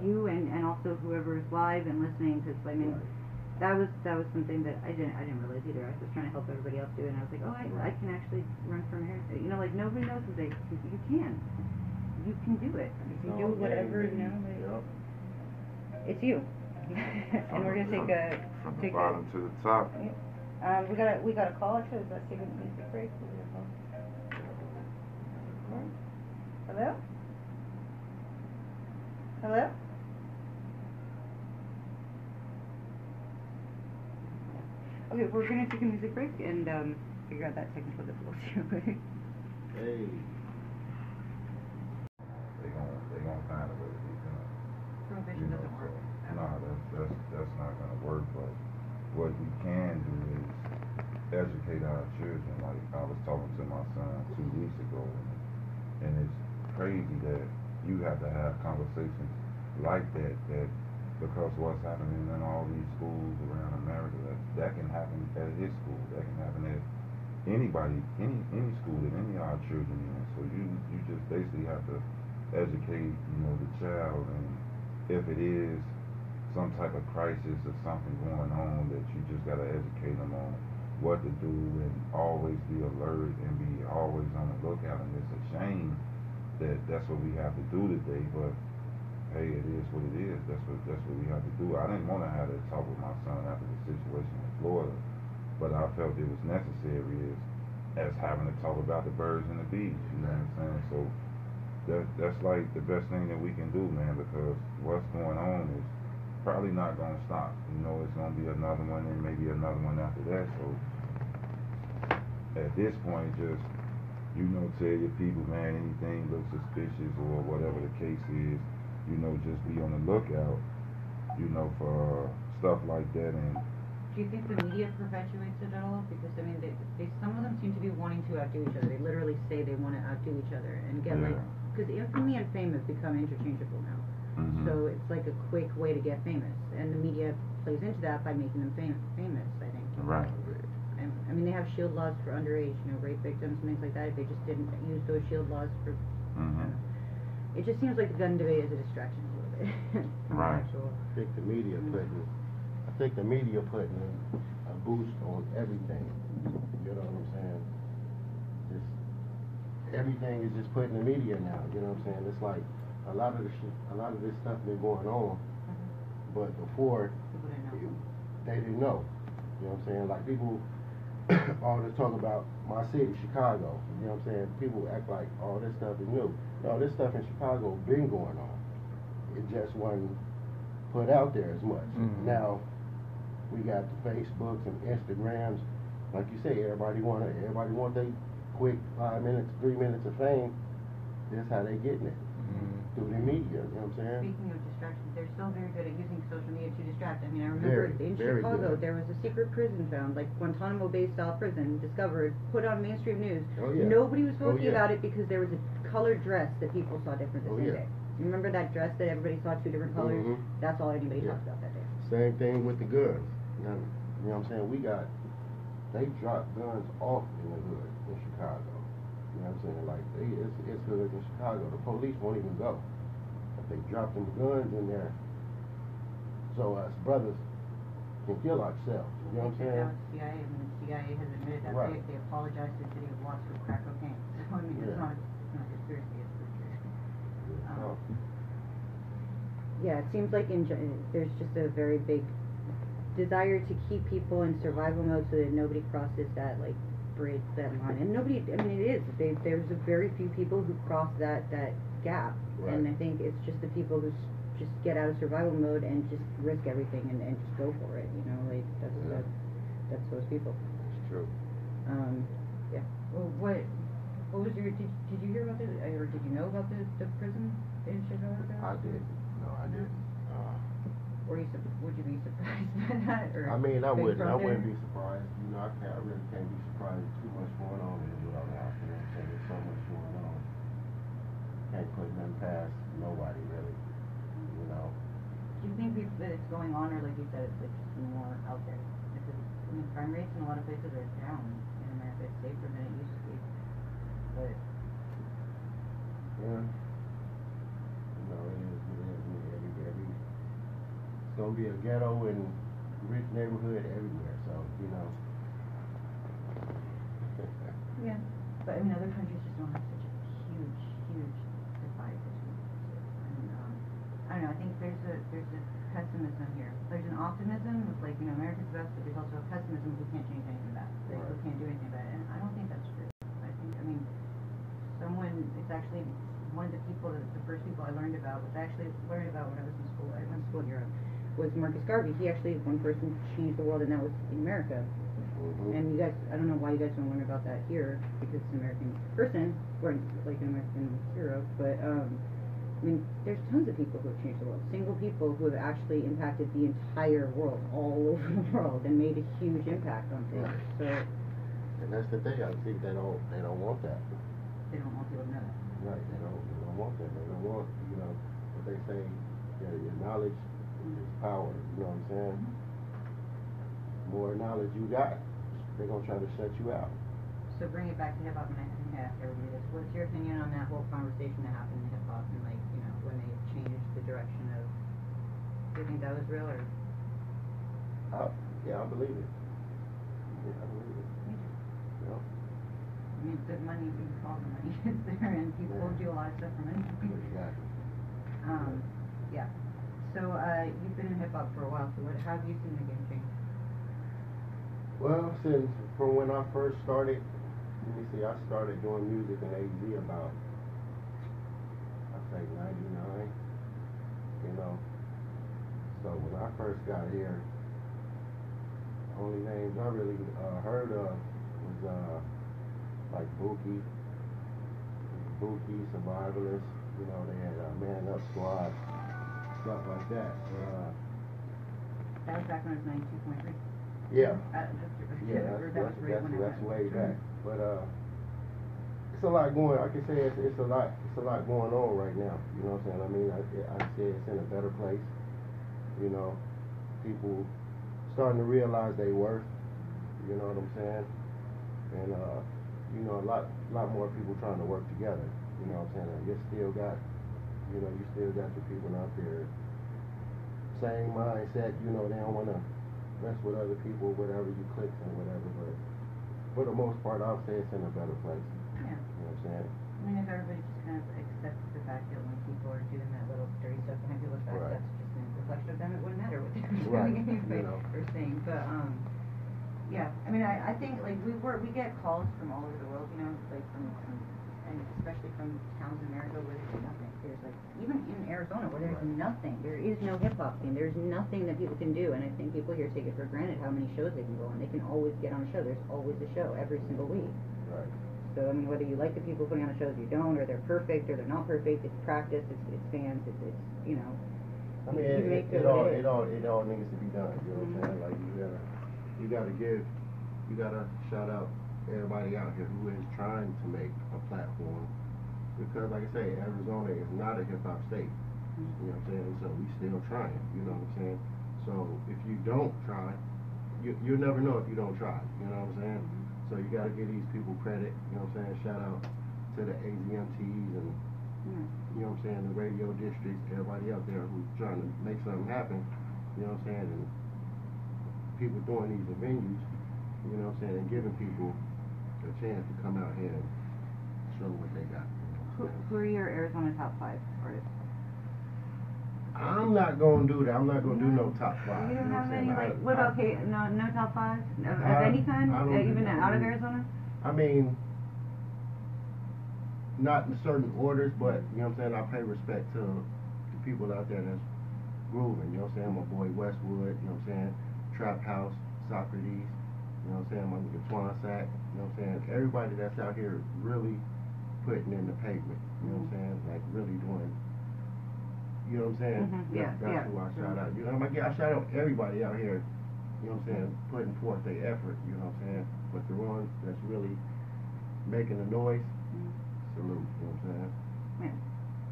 you and and also whoever is live and listening because I mean Right. That was that was something that I didn't I didn't realize either. I was just trying to help everybody else do it and I was like oh I, I can actually run for mayor. You know like nobody knows that they you can you can do it. You can do whatever you know. Yep. It's you. and we're gonna take a from the take a bottom to the top. um we got a we got a call actually. Let's take a music break. We're gonna call. Hello. Hello. Okay, we're gonna take a music break and um, figure out that technical difficulty. Hey. They gon' they gon' find a way to get done. Prohibition You know, doesn't so, work. no, that's that's that's not gonna work. But what we can do is educate our children. Like I was talking to my son two weeks ago, and, and it's crazy that you have to have conversations like that. That because what's happening in all these schools around America, that that can happen at his school. That can happen at anybody, any any school that any of our children in. So you you just basically have to educate, you know, the child, and if it is some type of crisis or something going on, that you just gotta educate them on what to do and always be alert and be always on the lookout. And it's a shame that that's what we have to do today, but hey, it is what it is. That's what that's what we have to do. I didn't want to have that talk with my son after the situation in Florida, but I felt it was necessary as as having to talk about the birds and the bees. You know what I'm saying? So that that's like the best thing that we can do, man, because what's going on is probably not gonna stop. You know, it's gonna be another one and maybe another one after that. So at this point, just you know, tell your people, man, anything looks suspicious or whatever the case is, you know, just be on the lookout, you know, for stuff like that. And Do you think the media perpetuates it at all? Because I mean, they, they some of them seem to be wanting to outdo each other. They literally say they want to outdo each other, and get like, because infamy and fame have become interchangeable now. mhm. So it's like a quick way to get famous, and the media plays into that by making them fam- famous. I think. right, I mean, they have shield laws for underage, you know, rape victims and things like that. If they just didn't use those shield laws for, mhm, it just seems like the gun debate is a distraction a little bit. Right. actual- I think the media mm-hmm. putting, I think the media putting a boost on everything. You know what I'm saying? Just everything is just put in the media now. You know what I'm saying? It's like a lot of the shit, a lot of this stuff been going on, mm-hmm. but before People didn't know. they didn't know. You know what I'm saying? Like people all this talk about my city, Chicago. You know what I'm saying? People act like all this stuff is new. No, this stuff in Chicago been going on. It just wasn't put out there as much. Mhm. Now we got the Facebooks and Instagrams. Like you say, everybody want to everybody want they quick five minutes, three minutes of fame. That's how they getting it Mm. through the media. You know what I'm saying? Speaking of distractions, they're still very good at using social media to distract. I mean, I remember Very, in very Chicago good. there was a secret prison found, like Guantanamo Bay style prison, discovered, put on mainstream news. Oh yeah. Nobody was Oh, talking yeah. about it because there was a colored dress that people saw different the Oh, same yeah. day. You remember that dress that everybody saw two different colors? Mhm. That's all anybody Yeah. talked about that day. Same thing with the guns. You know, you know what I'm saying? We got, they dropped guns off in the hood in Chicago. You know what I'm saying? Like, they, it's, it's hood in Chicago. The police won't even go. If they drop them guns in there, so us brothers can kill ourselves. You know what I'm saying? checked out CIA, I mean, the CIA has admitted that Right. they, they apologized to the city of Watts for crack cocaine. So, I mean, Yeah. it's not a conspiracy, it's pretty. Oh, Yeah, it seems like in, gen- there's just a very big desire to keep people in survival mode so that nobody crosses that like bridge, that line. And nobody, I mean, it is. They, there's a very few people who cross that that gap, and I Right. think it's just the people who s- just get out of survival mode and just risk everything and, and just go for it. You know, like that's Yeah. that's, that's those people. it's true. Um, yeah. Well, what what was your did, did you hear about the or did you know about the the prison in Chicago? I did. No, I did. Uh, Were you sup- would you be surprised by that? Or I mean, I wouldn't. from I wouldn't there? be surprised. You know, I can't. I really can't be surprised. There's too much going on in the world know what I'm saying? There's so much going on. Can't put nothing past nobody really. You know. Do you think we- that it's going on, or like you said, it's like just more out there? Because I mean, crime rates in a lot of places are down in America. It's safer than it used to be. But Yeah. You know, it is. It is. Every, every, it's gonna be a ghetto and rich neighborhood everywhere. So you know. yeah. But I mean, other countries just don't have such a huge, huge divide between. And um, I don't know. I think there's a there's a pessimism here. There's an optimism of like you know America's best, but there's also a pessimism we can't change anything about. it. Like we can't do anything about it. And I don't think that's true. I think I mean someone it's actually one of the people that the first people I learned about was actually learned about when I was in school. I went to school in Europe. Was Marcus Garvey. He actually is one person changed the world, and that was in America. Mhm. And you guys, I don't know why you guys don't learn about that here because it's an American person, or like an American hero. But um, I mean, there's tons of people who have changed the world. Single people who have actually impacted the entire world, all over the world, and made a huge impact on things. So And that's the thing. I think they don't. They don't want that. they don't want people to know that. Right, they don't want that, they don't want, you know, what they say, yeah, your knowledge is power, you know what I'm saying? Mm-hmm. More knowledge you got, they're gonna try to shut you out. so bring it back to hip hop, and I everybody this. What's your opinion on that whole conversation that happened in hip hop and like you know when they changed the direction of? Do you think that was real or? I, yeah, I believe it. Yeah, I believe it. Know? I mean, good money being called the money is there, and people will do a lot of stuff for money. Exactly. Um, yeah. So uh, you've been in hip hop for a while. So what? How have you seen the game change? Well, since from when I first started, let me see, I started doing music in AZ about, I say '99. You know. So when I first got here, the only names I really uh, heard of was uh, like Bookie, Bookie, Survivalists. You know, they had uh, Man Up Squad, stuff like that. Uh, That was back when it was ninety-two point three. yeah. Uh, Yeah, that that's, that's, that's, that's way back. But uh, it's a lot going. I can say it's, it's a lot. It's a lot going on right now. You know what I'm saying? I mean, I I say it's in a better place. You know, people starting to realize they worth. You know what I'm saying? And uh, you know, a lot lot more people trying to work together. You know what I'm saying? You still got, you know, you still got the people out there. Same mindset. You know, they don't want to mess with other people, whatever you click and whatever. But for the most part, I'll say it's in a better place. Yeah. You know what I'm saying? I mean, if everybody just kind of accepts the fact that when people are doing that little dirty stuff behind people's backs, Right. that's just a reflection of them. It wouldn't matter what they were Right, doing anyway, you know. or saying. But um, yeah. I mean, I, I think like we were we get calls from all over the world, you know, like from, from and especially from towns in America where there's nothing. There's like even in Arizona where there's Right. nothing. There is no hip hop scene. There's nothing that people can do, and I think people here take it for granted how many shows they can go on. They can always get on a show. There's always a show every single week. Right. So I mean, whether you like the people putting on the shows, you don't, or they're perfect, or they're not perfect, it's practice, it's, it's fans, it's, it's you know. I mean, You it, make it, it all, it all, it all needs to be done. You know what I'm Mhm. saying? Like you gotta, you gotta give, you gotta shout out everybody out here who is trying to make a platform. Because, like I say, Arizona is not a hip hop state. You mm-hmm. know what I'm saying? So we still trying. You know what I'm saying? So if you don't try, you you'll never know if you don't try. You know what I'm saying? Mm-hmm. So you gotta give these people credit. You know what I'm saying? Shout out to the AZMTs and mm-hmm. you know what I'm saying, the radio districts, everybody out there who's trying to make something happen, you know what I'm saying, and people doing these venues, you know what I'm saying, and giving people a chance to come out here and show what they got. Who, who are your Arizona top five artists? I'm not gonna do that. I'm not gonna do no top five. You don't know have any like what about K? No, no top five of, of I- any kind, uh, even out of Arizona. I mean, not in certain orders, but you know what I'm saying. I pay respect to the people out there that's grooving. You know what I'm saying. My boy Westwood. You know what I'm saying. Trap House, Socrates. You know what I'm saying. My nigga Twan Sack. You know what I'm saying. Everybody that's out here really putting in the pavement. You know what I'm saying. Like really doing. You know what I'm saying. Mhm, That- yeah, that's yeah. who I shout out. You know, what I'm saying? I shout out everybody out here. You know what I'm saying. Putting forth their effort. You know what I'm saying. But the ones that's really making a noise, Mhm. salute. You know what I'm saying?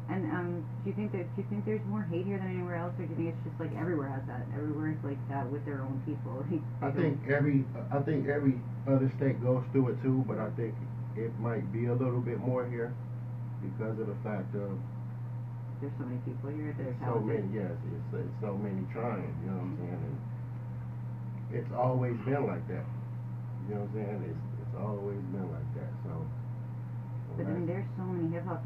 And um, do you think that do you think there's more hate here than anywhere else, or do you think it's just like everywhere has that? Everywhere is like that with their own people. I think every I think every other state goes through it too, but I think it might be a little bit more here because of the fact of there's so many people here that so many. Yes, it's, it's so many trying. You know what I'm saying? And it's always been like that. You know what I'm saying? It's it's always been like that. So. But I mean, there's so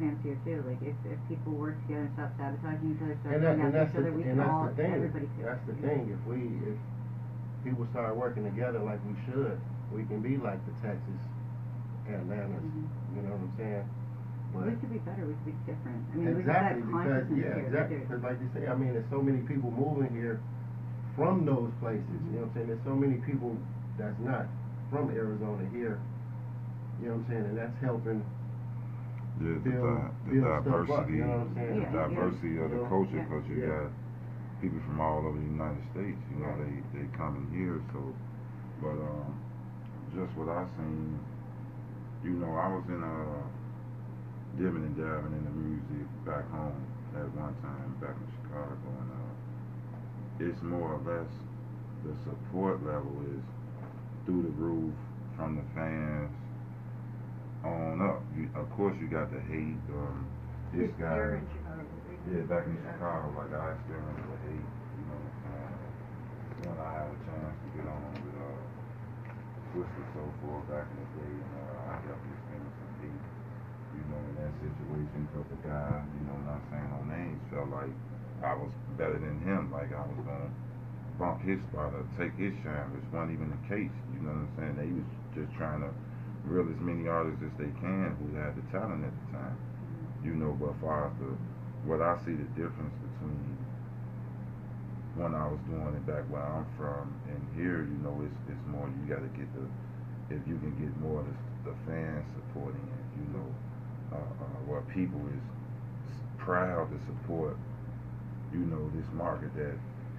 many hip hop fans here too. Like, if, if people work together and stop sabotaging each other, start and, that, and that's each the, other, we and can that's all the thing. everybody can. That's the thing. If we if people start working together like we should, we can be like the Texas, Atlanta's. Mhm. You know what I'm saying? Well, we could be better. We could be different. I mean, exactly we because that consciousness yeah, here. exactly because like you say, I mean, there's so many people moving here from those places. You know what I'm saying? There's so many people that's not from Arizona here. You know what I'm saying? And that's helping. Yeah, the, build- di- the build stuff up, diversity, you know the Yeah, yeah. diversity of the culture, because you Yeah. got people from all over the United States. You know, they they coming here. So, but um, just what I seen, you know, I was in uh, dipping and dabbing in the music back home at one time back in Chicago, and uh, it's more or less the support level is through the roof from the fans on up. You, of course, you got the hate. Um, this guy, yeah, back in Chicago, like I experienced the hate. You know, uh, when I had a chance to get on with uh, Twista so forth back in the day, and uh, I definitely experienced some hate. You know, in that situation, because the guy, you know, not saying no names, felt like I was better than him, like I was gonna bump his spot or take his shine, which wasn't even the case. You know what I'm saying? They was just trying to reel as many artists as they can who had the talent at the time. You know, but far as the what I see the difference between when I was doing it back where I'm from and here, you know, it's it's more you got to get the if you can get more of the, the fans supporting it, you know, uh, uh, where people is proud to support, you know, this market that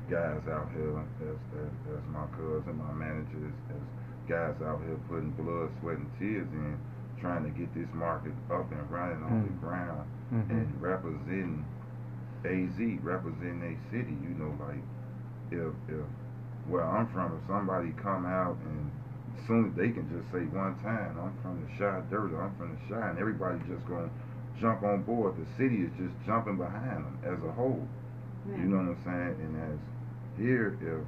guys out here, as, as, as my cousin, my managers, as guys out here putting blood, sweat, and tears in, trying to get this market up and running on the Mm. ground Mhm. and representing AZ, representing a city. You know, like if if where I'm from, if somebody come out and soon as they can just say one time, I'm from the Shy Dirt, I'm from the Chi, and everybody just gonna jump on board. The city is just jumping behind them as a whole. You know what I'm saying? And as here, if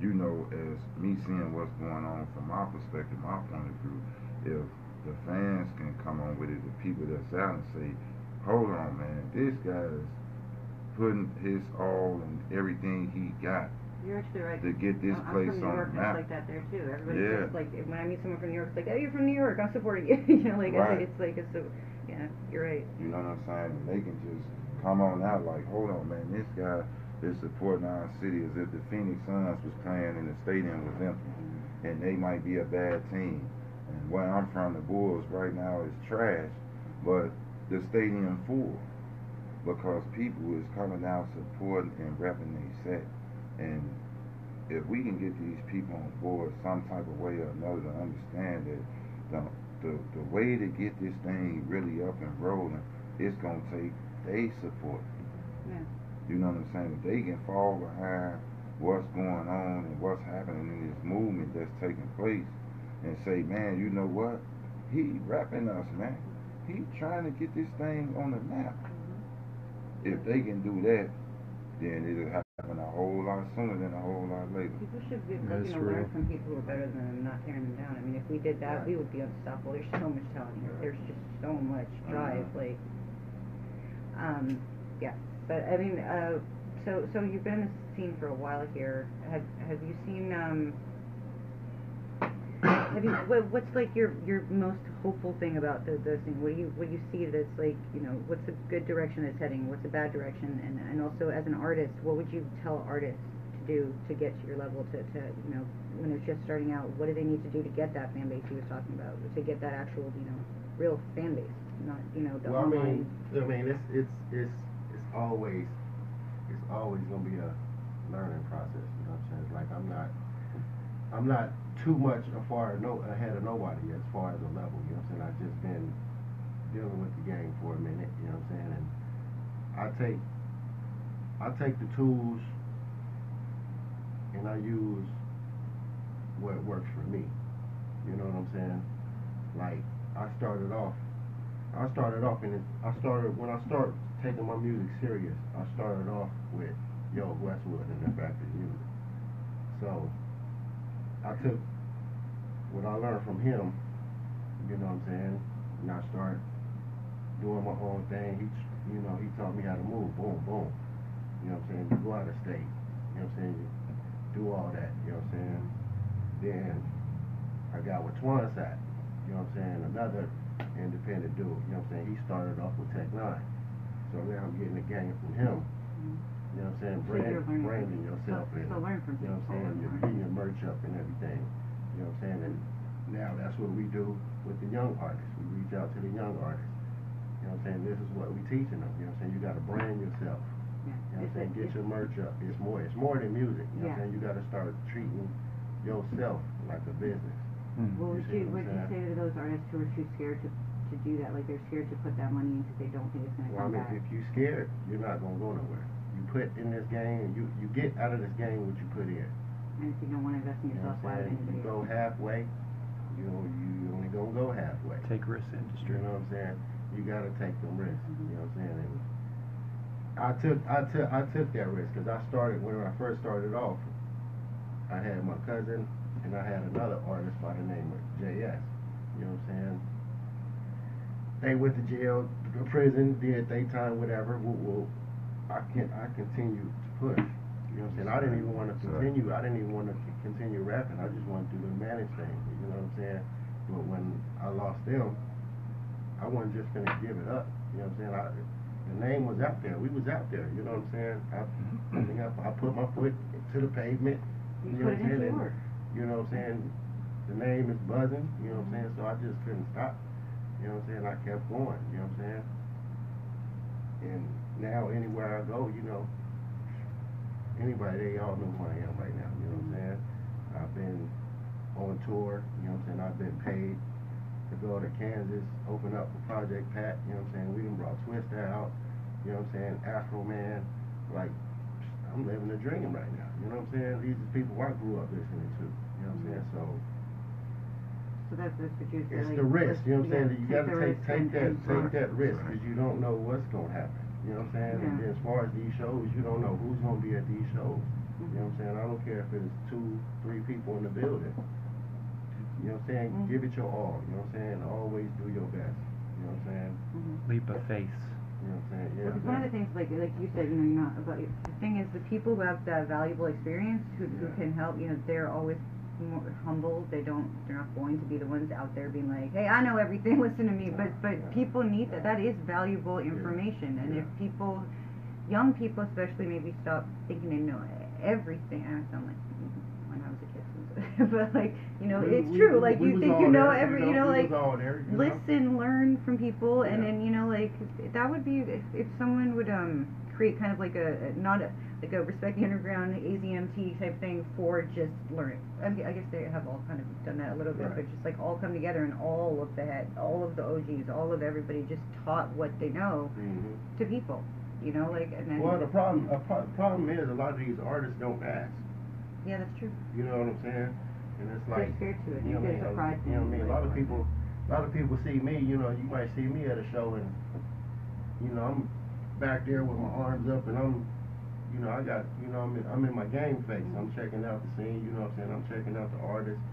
you know, as me seeing what's going on from my perspective, my point of view, if the fans can come on with it, the people that's out and say, hold on, man, this guy's putting his all and everything he got You're actually right. to get this I'm place from New on York, the map. It's like that there too. Everybody's Yeah. just like when I meet someone from New York, it's like, oh, you're from New York, I'm supporting you. you know, like Right. it's like it's so. Yeah, you're right. You know what I'm saying? And they can just come on out like, hold on, man, this guy is supporting our city as if the Phoenix Suns was playing and the stadium was empty. And they might be a bad team. And where I'm from, the Bulls right now is trash, but the stadium full because people is coming out supporting and repping their set. And if we can get these people on board some type of way or another to understand that the the, the way to get this thing really up and rolling, it's gonna take they support. Yeah. You know what I'm saying? If they can fall behind what's going on and what's happening in this movement that's taking place and say, man, you know what? He rapping us, man. He trying to get this thing on the map. If they can do that, then it'll happen a whole lot sooner than a whole lot later. People should be That's looking to learn from people who are better than them, not tearing them down. I mean, if we did that, we would be unstoppable. There's so much talent here. There's just so much drive. Uh-huh. Like, um, yeah. But I mean, uh, so so you've been in the scene for a while here. Have have you seen um? Have you what, what's like your your most hopeful thing about the the thing? What do you what do you see that's like you know what's a good direction it's heading? What's a bad direction? And and also as an artist, what would you tell artists to do to get to your level to to you know when they're just starting out? What do they need to do to get that fan base you was talking about? To get that actual you know real fan base, not you know the Well, I online. mean, I mean, it's it's it's always it's always gonna be a learning process. You know what I'm saying? It's like I'm not I'm not too much afar no ahead of nobody as far as a level. You know what I'm saying? I've just been dealing with the game for a minute. You know what I'm saying? And I take I take the tools and I use what works for me. You know what I'm saying? Like I started off I started off in it. I started when I started taking my music serious. I started off with Yo Westwood and the Factory Music. So I took what I learned from him. You know what I'm saying? And I started doing my own thing. He, you know, he taught me how to move. Boom, boom. You know what I'm saying? You go out of state. You know what I'm saying? You do all that. You know what I'm saying? Then I got with Twan at. You know what I'm saying? Another independent dude. You know what I'm saying? He started off with Tech N9ne. So now I'm getting the game from him. You know what I'm saying? So Brand, you're learning from branding yourself and so from you know what I'm saying? You're getting your merch up and everything. You know what I'm saying? And now that's what we do with the young artists. We reach out to the young artists. You know what I'm saying? This is what we teaching them. You know what I'm saying? You gotta brand yourself. Yeah. You know what I'm saying? Get your merch up. It's more it's more than music. You know what I'm saying? You gotta start treating yourself like a business. Mm. What You would see you, what what would you say to those artists who are too scared to, to do that? Like they're scared to put that money in because they don't think it's going to Well, I come mean, back. if you scared, you're not gonna go nowhere. You put in this game, you you get out of this game what you put in. And if you don't want to invest in You know yourself, why would I'm saying? anybody You go halfway, you know, you only go gonna go halfway. Take risk You know what I'm saying? You gotta take them risks. You know what I'm saying? And I took I took I took that risk because I started when I first started off. I had my cousin and I had another artist by the name of JS. You know what I'm saying? They went to jail, to prison, did their time, whatever. Well, well, I can I continued to push. You know what I'm saying? I didn't even want to continue. I didn't even want to continue rapping. I just wanted to do the manage thing. You know what I'm saying? But when I lost them, I wasn't just gonna give it up. You know what I'm saying? I, the name was out there. We was out there. You know what I'm saying? I, mm-hmm. I think I, I put my foot to the pavement. You You know what I'm saying? work. You know what I'm saying? The name is buzzing. You know what I'm saying? So I just couldn't stop. You know what I'm saying? I kept going. You know what I'm saying? And now anywhere I go, you know, anybody they all know who I am right now. You know what I'm mm-hmm. saying? I've been on tour. You know what I'm saying? I've been paid to go to Kansas, open up for Project Pat. You know what I'm saying? We done brought Twist out. You know what I'm saying? Afroman. Like, I'm living a dream right now. You know what I'm saying? These are people I grew up listening to. You know what I'm saying? Mm-hmm. So So that's, that's what you said. it's the risk. You know what I'm saying? You gotta take take that take that risk because you don't know what's gonna happen. You know what I'm saying? And then as far as these shows, you don't know who's gonna be at these shows. You know what I'm saying? I don't care if it's two, three people in the building. You know what I'm saying? Mhm. Give it your all. You know what I'm saying? Always do your best. You know what I'm saying? Mhm. Leap of faith. You know what I'm saying? Yeah. Well, 'cause one of the things, like like you said, you know, you're not about. The thing is, the people who have that valuable experience, who, who can help, you know, they're always more humble. They don't. They're not going to be the ones out there being like, "Hey, I know everything. Listen to me." But but Yeah. people need that. That is valuable information. And if people, young people especially, maybe stop thinking they know everything. I sound like when I was a kid, but like you know, We- it's we- true. like you think you know there, every. You know, like there, you know? listen, learn from people, and then you know, like that would be if, if someone would um create kind of like a, a not a like a respect the underground AZMT type thing for just learning. I, mean, I guess they have all kind of done that a little bit, Right. but just like all come together and all of the head, all of the OGs, all of everybody just taught what they know Mhm. to people. You know, like and then Well, the problem a pro- problem is a lot of these artists don't ask. Yeah, that's true. You know what I'm saying? And it's like scared to it. You know what I It's mean? You know what I mean? A lot of people, a lot of people see me. You know, you might see me at a show and, you know, I'm back there with my arms up and I'm, you know, I got, you know, I'm in, I'm in my game face. I'm checking out the scene. You know what I'm saying? I'm checking out the artists.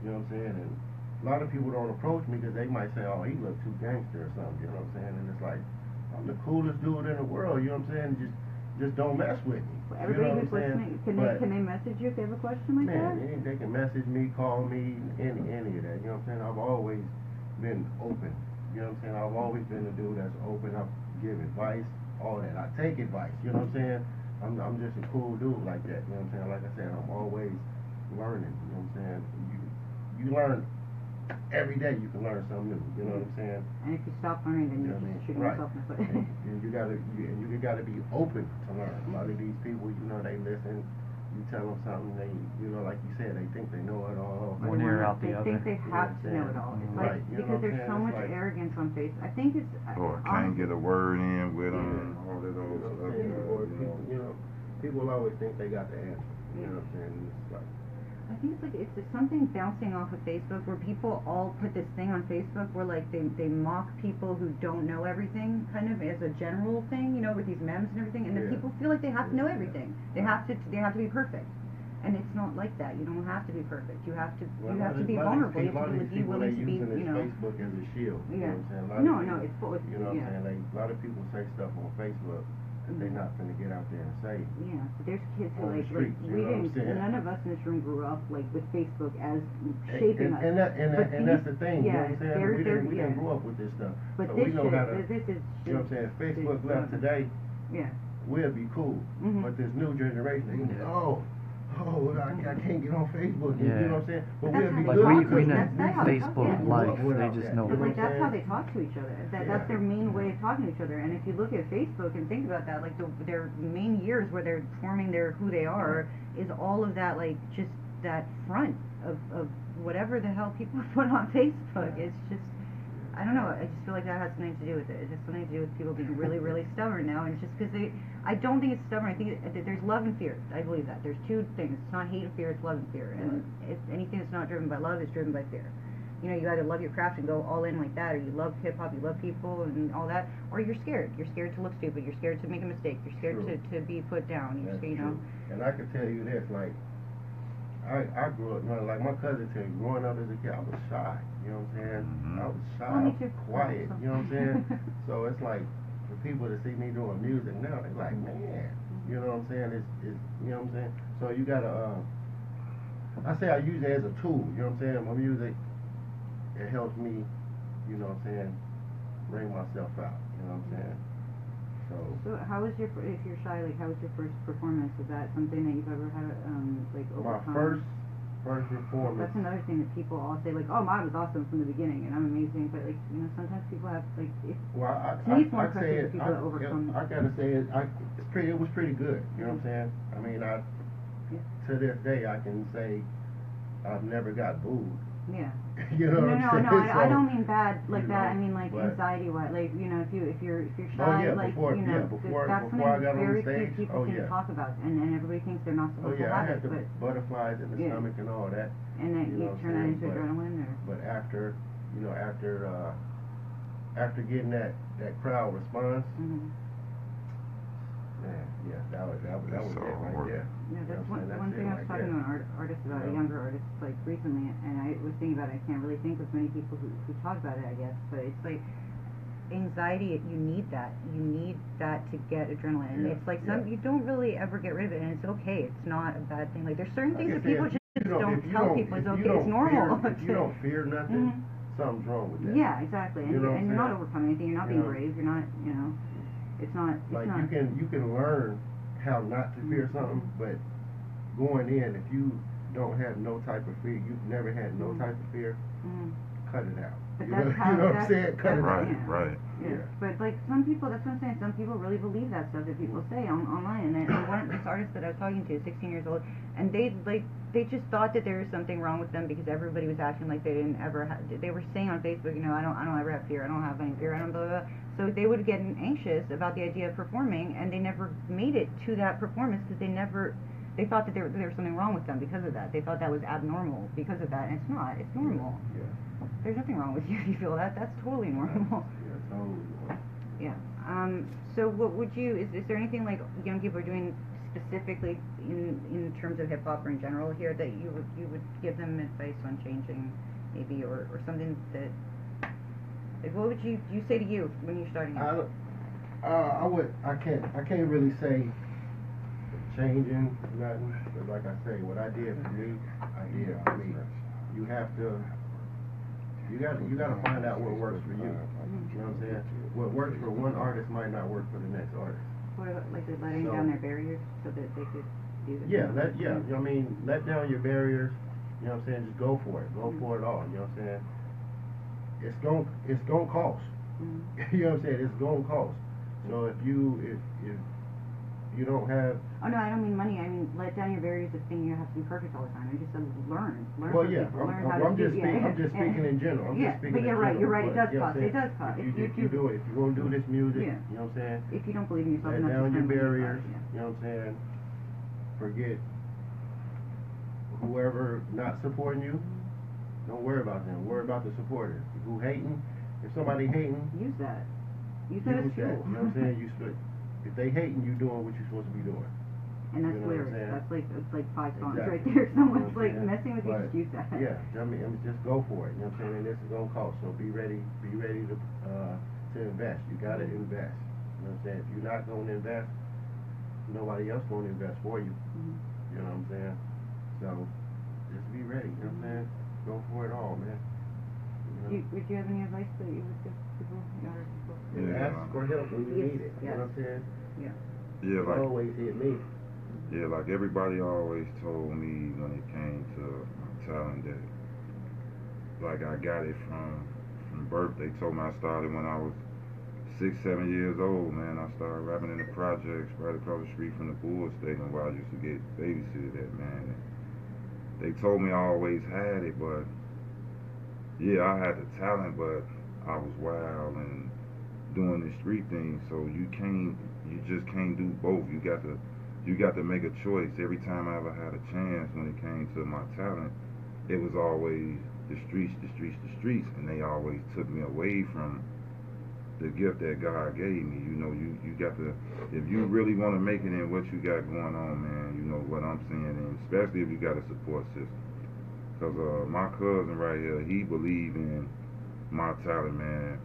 You know what I'm saying? And a lot of people don't approach me because they might say, oh, he look too gangster or something. You know what I'm saying? And it's like, I'm the coolest dude in the world. You know what I'm saying? Just, just don't mess with me. Well, You Everybody know who's what I'm saying? listening, can But- they can they message you if they have a question like Man, that? any, they can message me, call me, any any of that. You know what I'm saying? I've always been open. You know what I'm saying? I've always been a dude that's open. I give advice, all that. I take advice. You know what I'm saying? I'm I'm just a cool dude like that. You know what I'm saying? Like I said, I'm always learning. You know what I'm saying? You you learn every day. You can learn something new. You know what I'm saying? And if you stop learning, then You you're know just mean? shooting Right. yourself in the foot. and, and you gotta you, and you gotta be open to learn. A lot of these people, you know, they listen. You tell them something, they, you know, like you said, they think they know it all. One ear out they the think other. they You know have what to know it all. It's Right, like you because there's saying? so It's much like- arrogance on Facebook. I think it's uh, Or honest- can't get a word in with them. Yeah. All that You old know stuff. I'm saying? uh, people, you know, people always think they got the answer. You know what I'm saying? It's like, I think it's like it's something bouncing off of Facebook where people all put this thing on Facebook where like they they mock people who don't know everything kind of as a general thing, you know, with these memes and everything, and then Yeah. people feel like they have to know everything. They have to they have to be perfect. And it's not like that. You don't have to be perfect. You have to well, you have to be a lot of vulnerable. You have to be, willing to be, you know. Facebook as a shield. You Yeah. know what I'm saying? A lot No, of no, people- it's full. You know what yeah. I'm saying? Like, a lot of people say stuff on Facebook they're not gonna get out there and say. Yeah, but there's kids who On the like, like streets, you we know what I'm didn't. saying? None of us in this room grew up like with Facebook as shaping and, us. and, that, and, But that, and that's these- the thing, you know yeah, what I'm saying? they're- we they're- didn't, we yeah. didn't grow up with this stuff. But so this we know shit, how to, this, this is. you know what I'm saying? If Facebook left today, Yeah. we'll be cool. Mhm. But this new generation, they be, oh, oh, I, I can't get on Facebook. You Yeah. know what I'm saying? But That's we'll be Like good. we, talk we us. know That's- that's how they talk, Facebook yeah. life. Without They just know. But know like that's how they talk to each other. That, Yeah. That's their main way of talking to each other. And if you look at Facebook and think about that, like the, their main years where they're forming their who they are is all of that like just that front of, of whatever the hell people put on Facebook. It's just I don't know. I just feel like that has something to do with it. It has something to do with people being really, really stubborn now. And it's just because they, I don't think it's stubborn. I think it, there's love and fear. I believe that. There's two things. It's not hate and fear. It's love and fear. And if anything that's not driven by love is driven by fear. you know, you either love your craft and go all in like that, or you love hip hop, you love people and all that, or you're scared. You're scared to look stupid. You're scared to make a mistake. You're scared True. to, to be put down. You're scared, you know. true. And I can tell you this, like, I I grew up, you know, like my cousin said, growing up as a kid, I was shy. You know what I'm saying? Mhm. I was shy, Well, me I was too. quiet. You know what I'm saying? So- so it's like for people to see me doing music now, they're like, man, you know what I'm saying? It's, it's you know what I'm saying? So you gotta, uh, I say I use it as a tool. You know what I'm saying? My music, it helps me, you know what I'm saying, bring myself out. You know what I'm saying? So. So how was your if you're shy like how was your first performance? Was that something that you've ever had um like overcome? My overcome? First. That's another thing that people all say like oh mine was awesome from the beginning and I'm amazing but like you know sometimes people have like if Well, I, I, it's more I say it. people I, that overcome- I gotta say it. I, it's pretty. It was pretty good. You know what I'm saying? I mean, I Yeah. to this day I can say I've never got booed. Yeah you know no no I'm no saying? I, I So- don't mean bad like that I mean like anxiety wise like you know if you if you're if you're shy Oh, yeah, like before- you know yeah, before- that's before I something got on very the few people oh, can yeah. talk about and, and everybody thinks they're not Oh supposed yeah, to I have had it the but butterflies in the Yeah. stomach and all that. and then you you, know turn that into but- adrenaline or But after, you know, after uh, after getting that that crowd response, mm-hmm. Man, yeah, that was that was that was It's it all right work. there. Yeah, You know that's what one, I'm saying? one That's thing it I was right talking there. to an art, artist about, Yeah. a younger artist, like recently, and I was thinking about it. I can't really think of many people who, who talk about it, I guess, but it's like anxiety, you need that. You need that to get adrenaline. And Yeah, it's like some, yeah. you don't really ever get rid of it, and it's okay. It's not a bad thing. Like, there's certain Like things I that people said, just if you don't if you tell don't- people. It's if you okay. It's don't normal. Fear, if you don't fear nothing, Mhm. something's wrong with that. Yeah, exactly. And, You know you what and I'm you're not saying? overcoming anything. You're not You being know. brave. You're not, you know, it's not, it's Like not. you can you can learn how not to fear Mhm. something, but going in, if you don't have no type of fear, you've never had no Mhm. type of fear, mm. cut it out. But you that's know, how- you know what I'm that's- saying? Cut it that's- out. Right, yeah. right. Yeah. Yeah. But like some people, that's what I'm saying. Some people really believe that stuff that people say on online. And then and one of this artist that I was talking to, 16 years old, and they like they just thought that there was something wrong with them because everybody was acting like they didn't ever. Ha- they were saying on Facebook, you know, I don't, I don't ever have fear. I don't have any fear. I don't blah blah. blah. So they would get anxious about the idea of performing, and they never made it to that performance because they never. They thought that there, there was something wrong with them because of that. They thought that was abnormal because of that, and it's not. It's normal. Yeah. There's nothing wrong with you if you feel that. That's totally normal. Yeah, totally. Yeah. Um, so what would you, is, is there anything like young people are doing specifically in, in terms of hip hop or in general here that you would, you would give them advice on changing maybe or, or something that, like what would you, you say to you when you're starting I, out? don't- uh, I would, I can't, I can't really say changing nothing, but like I say, what I did for me, I did for me. You have to, you got, you gotta find out what works for you. You know what I'm saying? What works for one artist might not work for the next artist. What about like letting So- down their barriers so that they could do the Yeah, let, yeah, you know what I mean, let down your barriers, you know what I'm saying, just go for it, go for it all, you know what I'm saying? It's gon' it's gonna cost, Mhm. you know what I'm saying, it's gonna cost. So if you, if, if you don't have, Oh no, I don't mean money. I mean let down your barriers of thinking you have to be perfect all the time. I just said learn, learn well, yeah, I'm, learn I'm, I'm just yeah, speaking, I'm just speaking in general, I'm Yeah, just but you're right, general. you're right, it does cost, it does cost. If If you, you if you do- it, if you're gonna do this music, Yeah. you know what I'm saying? If you don't believe in yourself Let enough down your spend money on it, barriers, yeah. you know what I'm saying? Forget whoever not supporting you, don't worry about them, worry about the supporters. Who hating, if somebody hating, Use that. Use that as fuel. you know what I'm saying? You should, if they hating, you doing what you're supposed to be doing. and that's you know lyrics. That's like it's like five songs Exactly. right there. Someone's You know like messing with you, But, just use that. Yeah, I mean, I mean, just go for it, you know what I'm saying? And this is gonna cost, so be ready, be ready to, uh, to invest. You gotta invest, you know what I'm saying? If you're not gonna invest, nobody else gonna invest for you, Mhm. you know what I'm saying? So, just be ready, you know what I'm saying? Go for it all, man. You know? You, would you have any advice that you would give people? And Yeah. ask for help when you Yes, need it, you know what I'm saying? Yeah, like Always hit me. Yeah, like everybody always told me when it came to my talent that like I got it from from birth. They told me I started when I was six, seven years old, man. I started rapping in the projects right across the street from the Bull Stadium where I used to get babysitted at, man. And they told me I always had it, but yeah, I had the talent, but I was wild and doing the street thing. So you can't, you just can't do both. You got to, you got to make a choice. Every time I ever had a chance when it came to my talent, it was always the streets, the streets, the streets, and they always took me away from the gift that God gave me. You know, you you got to if you really want to make it in what you got going on, man. You know what I'm saying, and especially if you got a support system. Cause uh, my cousin right here, he believe in my talent, man,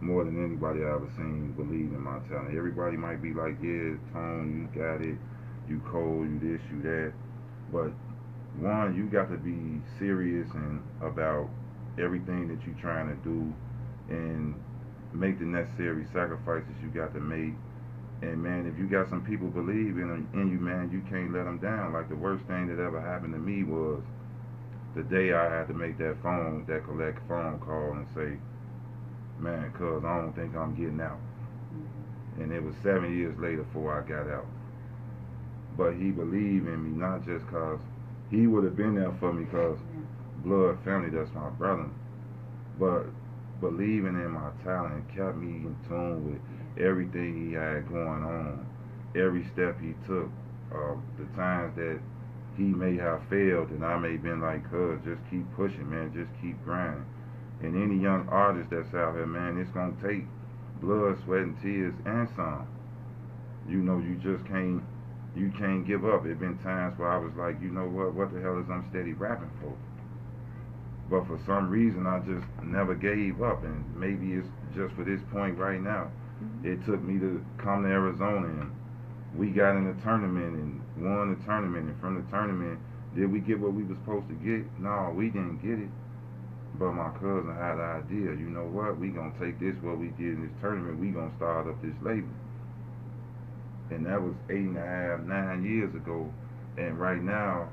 more than anybody I ever seen believe in my talent. Everybody might be like, yeah, Tone, you got it, you cold, you this, you that, but one, you got to be serious and about everything that you're trying to do, and make the necessary sacrifices you got to make. And man, if you got some people believe in, in you, man, you can't let them down. Like the worst thing that ever happened to me was the day I had to make that phone, that collect phone call and say, man, cuz I don't think I'm getting out. And it was seven years later before I got out. But he believed in me, not just cause he would have been there for me cause blood family, that's my brother. But believing in my talent kept me in tune with everything he had going on, every step he took, uh, the times that he may have failed and I may have been like, cuz, just keep pushing, man, just keep grinding. And any young artist that's out here, man, it's gonna take blood, sweat, and tears, and some. You know, you just can't, you can't give up. It been times where I was like, you know what, what the hell is I'm steady rapping for? But for some reason, I just never gave up, and maybe it's just for this point right now. Mm-hmm. It took me to come to Arizona, and we got in the tournament and won the tournament. And from the tournament, did we get what we was supposed to get? No, we didn't get it. But my cousin had the idea, you know what, we gonna take this what we did in this tournament, we gonna start up this label. And that was eight and a half, nine years ago. And right now,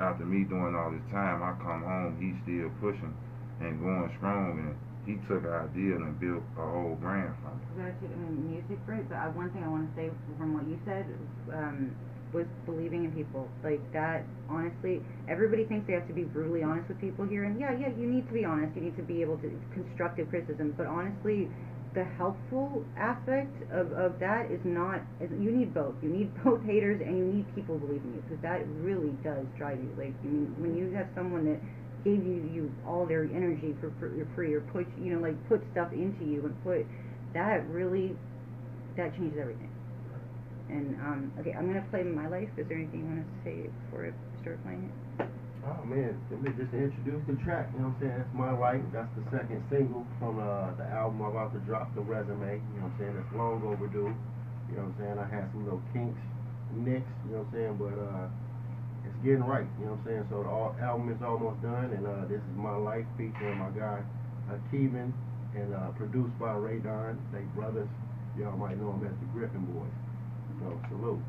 after me doing all this time, I come home, he's still pushing and going strong and he took an idea and built a whole brand from it. I mean, music, great, but uh, one thing I want to say from what you said um, was believing in people. Like that, honestly, everybody thinks they have to be brutally honest with people here, and yeah, yeah, you need to be honest. You need to be able to constructive criticism, but honestly, the helpful aspect of, of that is not. You need both. You need both haters and you need people believing you because that really does drive you. Like you mean, when you have someone that gave you you all their energy for for free or put you know like put stuff into you and put that really that changes everything. And um, okay, I'm gonna play my life. Is there anything you want to say before I start playing it? Oh man, let me just introduce the track, you know what I'm saying? That's my life. That's the second single from uh, the album I'm about to drop, The Resume. You know what I'm saying? It's long overdue. You know what I'm saying? I had some little kinks mixed, you know what I'm saying? But uh, it's getting right, you know what I'm saying? So the all, album is almost done, and uh, this is my life featuring my guy, uh, and uh, produced by Ray Don. They brothers. Y'all might know him as the Griffin Boys. So salute.